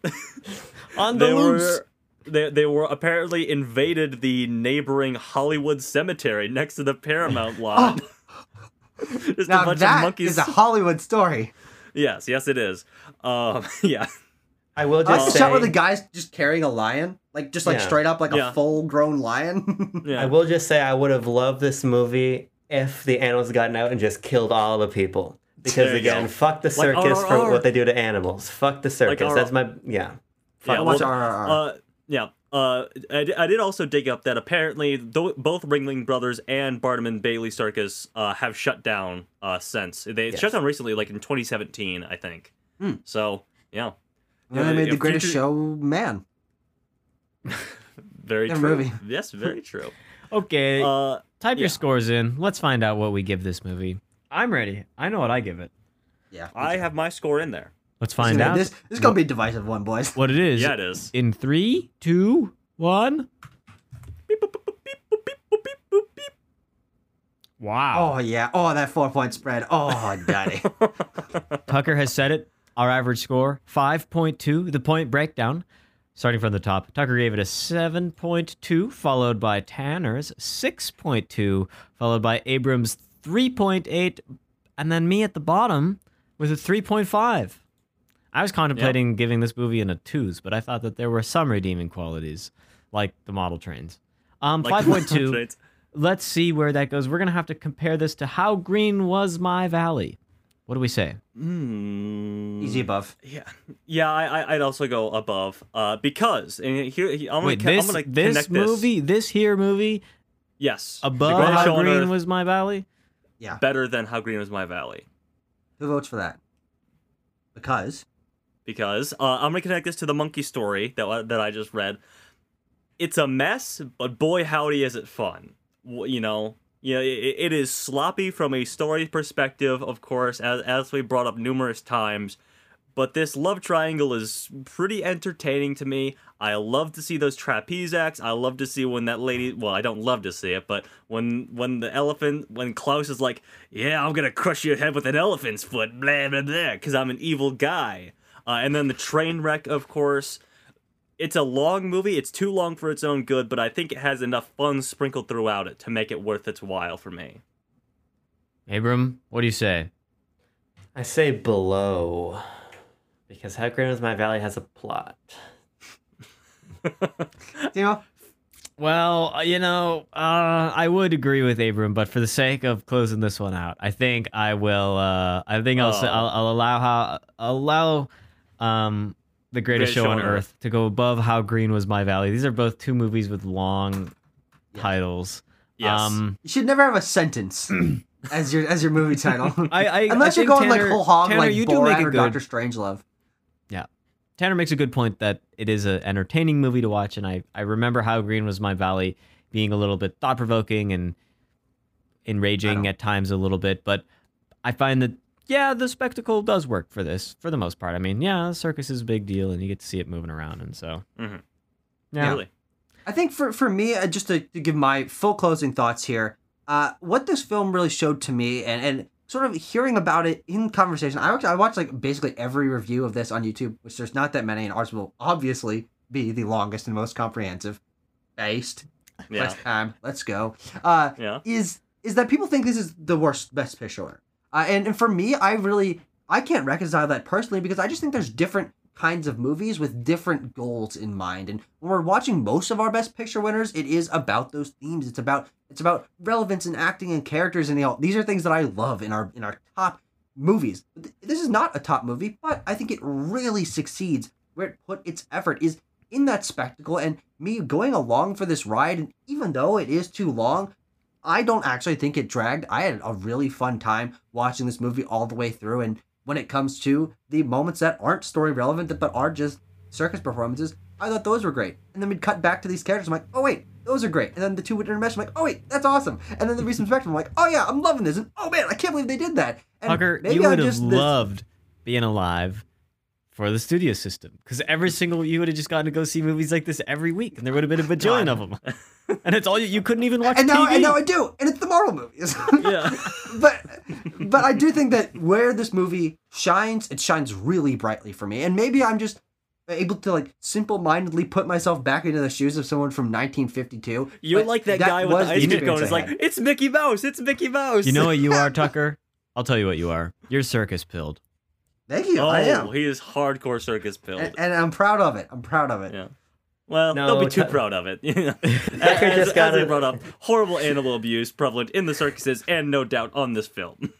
Speaker 1: On the
Speaker 2: they
Speaker 1: loose.
Speaker 2: were they, they were apparently invaded the neighboring Hollywood cemetery next to the Paramount lot. Just a
Speaker 3: now
Speaker 2: bunch of monkeys.
Speaker 3: is a hollywood story
Speaker 2: yes, yes, it is. Um, yeah,
Speaker 4: I will
Speaker 3: I
Speaker 4: just
Speaker 3: like the
Speaker 4: say,
Speaker 3: shot where the guy's just carrying a lion, like just like
Speaker 4: Yeah.
Speaker 3: straight up like
Speaker 2: Yeah.
Speaker 3: a full grown lion.
Speaker 2: yeah.
Speaker 4: I will just say I would have loved this movie if the animals had gotten out and just killed all the people. Because
Speaker 2: There
Speaker 4: again,
Speaker 2: go.
Speaker 4: fuck the circus
Speaker 2: RRR.
Speaker 4: for what they do to animals. Fuck the circus.
Speaker 2: RRR.
Speaker 4: That's my yeah.
Speaker 2: yeah,
Speaker 3: Watch
Speaker 2: well,
Speaker 3: RRR.
Speaker 2: uh, yeah. Uh, I, I did also dig up that apparently tho- both Ringling Brothers and Barnum and Bailey Circus uh, have shut down uh, since they
Speaker 4: Yes.
Speaker 2: shut down recently, like in 2017, I think.
Speaker 3: Hmm.
Speaker 2: So yeah,
Speaker 3: and then
Speaker 2: yeah,
Speaker 3: they made the greatest
Speaker 2: future-
Speaker 3: show man.
Speaker 2: very
Speaker 3: Their
Speaker 2: true.
Speaker 3: movie.
Speaker 2: Yes, very true.
Speaker 1: Okay,
Speaker 2: Uh,
Speaker 1: type
Speaker 2: yeah.
Speaker 1: your scores in. Let's find out what we give this movie. I'm ready. I know what I give it.
Speaker 3: Yeah,
Speaker 2: I have my score in there.
Speaker 1: Let's find
Speaker 3: gonna-
Speaker 1: out
Speaker 3: This, this is gonna be a divisive one, boys.
Speaker 1: what it is.
Speaker 2: Yeah, it is.
Speaker 1: In three, two, one.
Speaker 2: Beep, boop, boop, boop, beep, boop, beep, boop, beep, boop, beep.
Speaker 1: Wow.
Speaker 3: Oh yeah. Oh that four point spread. Oh daddy.
Speaker 1: Tucker has said it. Our average score, 5.2. The point breakdown, starting from the top. Tucker gave it a 7.2, followed by Tanner's 6.2, followed by Abrams' 3.8, and then me at the bottom with a 3.5. I was contemplating giving this movie in a twos, but I thought that there were some redeeming qualities, like the model trains. Um,
Speaker 2: Like-
Speaker 1: 5.2. Let's see where that goes. We're gonna have to compare this to How Green Was My Valley. What do we say?
Speaker 2: Hmm.
Speaker 3: Easy above.
Speaker 2: Yeah, yeah. I, I I'd also go above. Uh, because and here I'm gonna,
Speaker 1: Wait,
Speaker 2: co-
Speaker 1: this
Speaker 2: I'm gonna
Speaker 1: this
Speaker 2: connect this.
Speaker 1: movie, this here movie,
Speaker 2: Yes.
Speaker 1: Above How Green
Speaker 2: Earth,
Speaker 1: Was My Valley.
Speaker 3: Yeah.
Speaker 2: better than How Green Was My Valley.
Speaker 3: Who votes for that? Because
Speaker 2: because uh, I'm gonna connect this to the monkey story that I- that I just read. It's a mess, but boy howdy is it fun. You know, yeah, it, it is sloppy from a story perspective, of course, as as we brought up numerous times. But this love triangle is pretty entertaining to me. I love to see those trapeze acts. I love to see when that lady. Well, I don't love to see it, but when when the elephant, when Klaus is like, "Yeah, I'm gonna crush your head with an elephant's foot," blah blah blah, because I'm an evil guy. Uh, and then the train wreck, of course. It's a long movie. It's too long for its own good, but I think it has enough fun sprinkled throughout it to make it worth its while for me.
Speaker 1: Abram, what do you say?
Speaker 4: I say below because How Green Was My Valley has a plot.
Speaker 3: you know,
Speaker 1: Well, uh, you know, uh, I would agree with Abram, but for the sake of closing this one out, I think I will. Uh, I think I'll, say,
Speaker 2: Oh.
Speaker 1: I'll I'll allow how I'll allow um, the greatest, show, on Earth to go above How Green Was My Valley. These are both two movies with long titles.
Speaker 2: Yes.
Speaker 1: Um,
Speaker 3: you should never have a sentence as your as your movie title.
Speaker 1: I, I
Speaker 3: Unless
Speaker 1: I
Speaker 3: you're
Speaker 1: think
Speaker 3: going like
Speaker 1: Tanner-
Speaker 3: whole hog
Speaker 1: Tanner,
Speaker 3: like
Speaker 1: you do make a
Speaker 3: or
Speaker 1: good
Speaker 3: Doctor Strangelove.
Speaker 1: Tanner makes a good point that it is an entertaining movie to watch, and I, I remember how Green was my valley being a little bit thought provoking and enraging at times a little bit, but I find that yeah, the spectacle does work for this for the most part. I mean, yeah, the circus is a big deal, and you get to see it moving around, and so
Speaker 2: Mhm.
Speaker 1: yeah,
Speaker 2: Really.
Speaker 3: I think for for me, uh, just to, to give my full closing thoughts here, uh, what this film really showed to me, and and sort of hearing about it in conversation. I watched, I watched like basically every review of this on YouTube, which there's not that many, and ours will obviously be the longest and most comprehensive. Based
Speaker 2: Yeah.
Speaker 3: last time, let's go. Uh,
Speaker 2: Yeah.
Speaker 3: is is that people think this is the worst best picture, uh, and and for me, I really I can't reconcile that personally because I just think there's different kinds of movies with different goals in mind. And when we're watching most of our best picture winners, it is about those themes. It's about it's about relevance and acting and characters and know, these are things that I love in our in our top movies. This is not a top movie, but I think it really succeeds where it put its effort is in that spectacle and me going along for this ride and even though it is too long, I don't actually think it dragged. I had a really fun time watching this movie all the way through. And when it comes to the moments that aren't story relevant but are just circus performances, I thought those were great. And then we'd cut back to these characters. I'm like, oh wait, those are great. And then the two would intermesh. I'm like, oh wait, that's awesome. And then the recent spectrum. I'm like, oh yeah, I'm loving this. And oh man, I can't believe they did that. And
Speaker 1: Tucker,
Speaker 3: maybe
Speaker 1: you would have loved being alive for the studio system because every single you would have just gotten to go see movies like this every week, and there would have been a bajillion of them. and it's all you, you couldn't even watch
Speaker 3: And now,
Speaker 1: TV.
Speaker 3: and now I do, and it's the Marvel movies.
Speaker 2: Yeah.
Speaker 3: but but I do think that where this movie shines, it shines really brightly for me. And maybe I'm just able to like simple-mindedly put myself back into the shoes of someone from 1952.
Speaker 2: You're
Speaker 3: But
Speaker 2: like that, guy with the ice cream cone.
Speaker 3: experience
Speaker 2: It's like, it's Mickey Mouse. It's Mickey Mouse.
Speaker 1: you know what you are, Tucker? I'll tell you what you are. You're circus pilled.
Speaker 3: Thank you.
Speaker 2: Oh,
Speaker 3: I am.
Speaker 2: he is hardcore circus pilled.
Speaker 3: And, and I'm proud of it. I'm proud of it.
Speaker 2: Yeah. Well,
Speaker 4: No,
Speaker 2: don't be too
Speaker 4: t-
Speaker 2: proud of it. as,
Speaker 4: just gotta-
Speaker 2: they brought up, horrible animal abuse prevalent in the circuses, and no doubt on this film.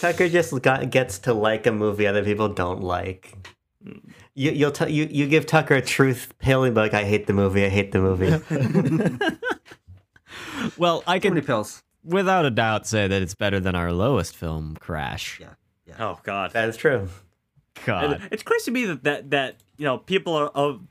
Speaker 4: Tucker just got, gets to like a movie other people don't like. You, you'll tell you you give Tucker a truth pailing like I hate the movie. I hate the movie.
Speaker 1: Well, I
Speaker 3: Too many
Speaker 1: can
Speaker 3: pills.
Speaker 1: without a doubt say that it's better than our lowest film, Crash.
Speaker 3: Yeah.
Speaker 2: Oh God.
Speaker 4: that is true.
Speaker 1: God.
Speaker 2: And it's crazy to me that that, that you know people are of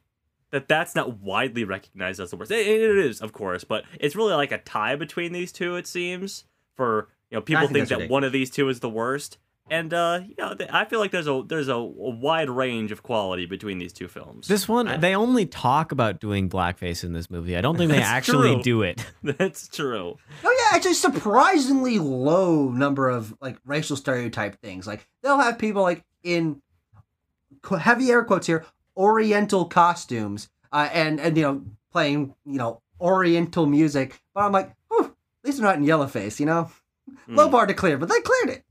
Speaker 2: that that's not widely recognized as the worst. It, it is, of course, but it's really like a tie between these two. It seems for you know people
Speaker 3: think
Speaker 2: think,
Speaker 3: that's
Speaker 2: that one of these two is the worst, and uh, you know I feel like there's a there's a, a wide range of quality between these two films.
Speaker 1: This one, they only talk about doing blackface in this movie. I don't think they actually
Speaker 2: true.
Speaker 1: do it.
Speaker 2: that's true.
Speaker 3: Oh yeah, actually surprisingly low number of like racial stereotype things. Like they'll have people like in heavy air quotes here, Oriental costumes, uh, and and you know playing you know Oriental music. But I'm like, whew, at least they're not in yellowface, you know. Low
Speaker 2: Mm.
Speaker 3: bar to clear, but they cleared it.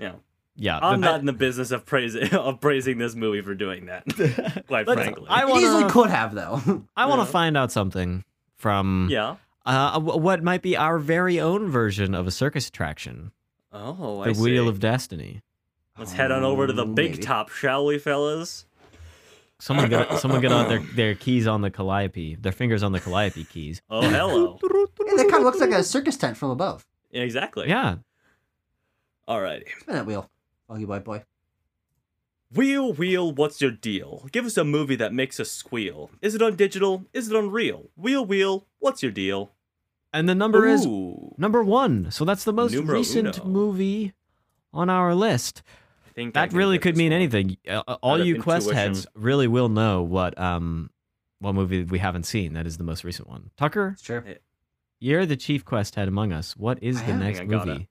Speaker 2: Yeah,
Speaker 1: Yeah,
Speaker 2: I'm
Speaker 1: the-
Speaker 2: not in the business of praising of praising this movie for doing that. Quite
Speaker 1: Let's-
Speaker 2: frankly,
Speaker 1: I
Speaker 3: It easily
Speaker 1: wanna,
Speaker 3: could have though.
Speaker 1: I want to
Speaker 2: Yeah.
Speaker 1: find out something from
Speaker 2: yeah.
Speaker 1: uh, what might be our very own version of a circus attraction,
Speaker 2: Oh,
Speaker 1: the
Speaker 2: I
Speaker 1: Wheel
Speaker 2: see.
Speaker 1: of Destiny.
Speaker 2: Let's head on over to the
Speaker 3: Um,
Speaker 2: big
Speaker 3: maybe.
Speaker 2: top, shall we, fellas?
Speaker 1: Someone got someone got on their, their keys on the calliope, their fingers on the calliope keys.
Speaker 2: Oh, hello.
Speaker 3: Yeah, that kind of looks like a circus tent from above.
Speaker 2: exactly.
Speaker 1: Yeah.
Speaker 2: Alrighty.
Speaker 3: Spin that wheel, Foggy White Boy.
Speaker 2: Wheel, wheel, what's your deal? Give us a movie that makes us squeal. Is it on digital? Is it on real? Wheel, wheel, what's your deal?
Speaker 1: And the number is number one. So that's the most
Speaker 2: Numero
Speaker 1: recent
Speaker 2: uno.
Speaker 1: movie on our list.
Speaker 2: I think
Speaker 1: That
Speaker 2: can
Speaker 1: really could mean
Speaker 2: one.
Speaker 1: anything. Uh, uh, all
Speaker 2: Out
Speaker 1: you quest
Speaker 2: intuition.
Speaker 1: heads really will know what um what movie we haven't seen. That is the most recent one. Tucker,
Speaker 3: It's true.
Speaker 1: you're the chief quest head among us. What is
Speaker 3: I
Speaker 1: the
Speaker 3: am.
Speaker 1: next
Speaker 2: I got it.
Speaker 1: movie?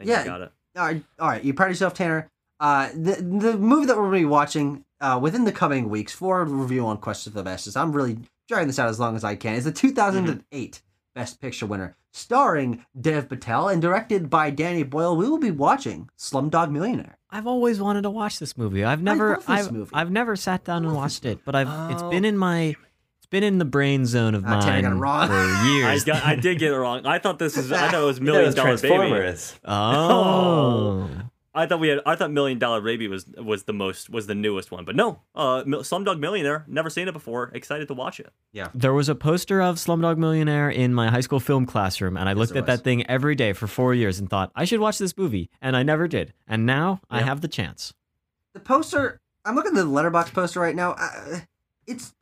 Speaker 2: I think
Speaker 3: Yeah.
Speaker 2: I got it.
Speaker 3: All right, all right. You proud yourself, Tanner? Uh, the the movie that we're going to be watching uh, within the coming weeks for a review on Quest of the Bestest. I'm really dragging this out as long as I can. Is the 2008 Best Picture winner, starring Dev Patel and directed by Danny Boyle. We will be watching Slumdog Millionaire.
Speaker 1: I've always wanted to watch this movie. I've never I've,
Speaker 3: movie.
Speaker 1: I've never sat down and watched it, but I've It's been in my it's been in the brain zone of
Speaker 3: Ah, Tanner got it
Speaker 1: mine
Speaker 3: wrong.
Speaker 1: for
Speaker 2: I,
Speaker 1: years.
Speaker 2: got, I did get it wrong. I thought this was. I thought it was
Speaker 4: You thought it
Speaker 2: Million
Speaker 4: was
Speaker 2: Dollar Baby.
Speaker 4: Transformers.
Speaker 1: oh.
Speaker 2: I thought we had. I thought Million Dollar Baby was was the most was the newest one, but no. Uh, Mil- Slumdog Millionaire. Never seen it before. Excited to watch it. Yeah.
Speaker 1: There was a poster of Slumdog Millionaire in my high school film classroom, and I looked
Speaker 3: there
Speaker 1: at
Speaker 3: was.
Speaker 1: that thing every day for four years and thought I should watch this movie, and I never did. And now I have the chance.
Speaker 3: The poster. I'm looking at the Letterboxd poster right now. Uh, it's.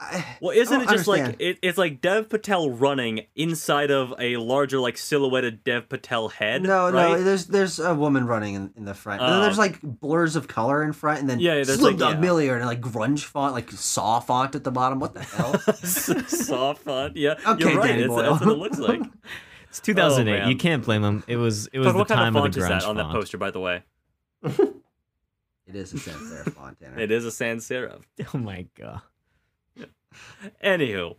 Speaker 3: I,
Speaker 2: Well, isn't
Speaker 3: don't
Speaker 2: it just like it, it's like Dev Patel running inside of a larger like silhouetted Dev Patel head?
Speaker 3: No,
Speaker 2: right?
Speaker 3: no. There's there's a woman running in, in the front. And then
Speaker 2: Oh.
Speaker 3: there's like blurs of color in front, and then
Speaker 2: Yeah, there's, like,
Speaker 3: Slumdog
Speaker 2: yeah.
Speaker 3: Millionaire and like grunge font, like saw font at the bottom. What the hell?
Speaker 2: saw font. Yeah,
Speaker 3: Okay,
Speaker 2: you're right.
Speaker 3: Danny
Speaker 2: It's,
Speaker 3: Boyle.
Speaker 2: that's what it looks like.
Speaker 1: It's 2008.
Speaker 2: Oh,
Speaker 1: you can't blame him. It was it was
Speaker 2: But
Speaker 1: the
Speaker 2: what kind
Speaker 1: time
Speaker 2: of
Speaker 1: of,
Speaker 2: font
Speaker 1: the
Speaker 2: is
Speaker 1: grunge
Speaker 2: that on that poster, by the way?
Speaker 3: it is a sans serif font, Tanner.
Speaker 2: It is a sans serif.
Speaker 1: Oh my god.
Speaker 2: Anywho,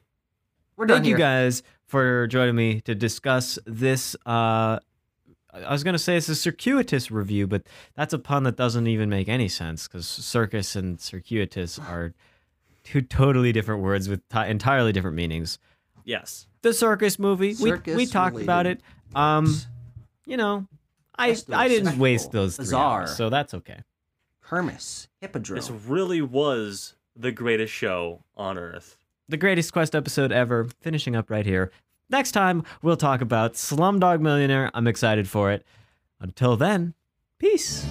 Speaker 3: We're done
Speaker 1: Thank you guys for joining me to discuss this. Uh, I was going to say it's a circuitous review, but that's a pun that doesn't even make any sense because circus and circuitous are two totally different words with ti entirely different meanings.
Speaker 2: yes.
Speaker 1: The circus movie, we, we
Speaker 3: Circus
Speaker 1: talked about it. Um, you know, I I didn't waste those three
Speaker 3: bizarre.
Speaker 1: hours, so that's okay.
Speaker 3: Hermes, Hippodrome.
Speaker 2: This really was the greatest show on earth.
Speaker 1: the greatest quest episode ever, finishing up right here. Next time, we'll talk about Slumdog Millionaire. I'm excited for it. Until then, peace.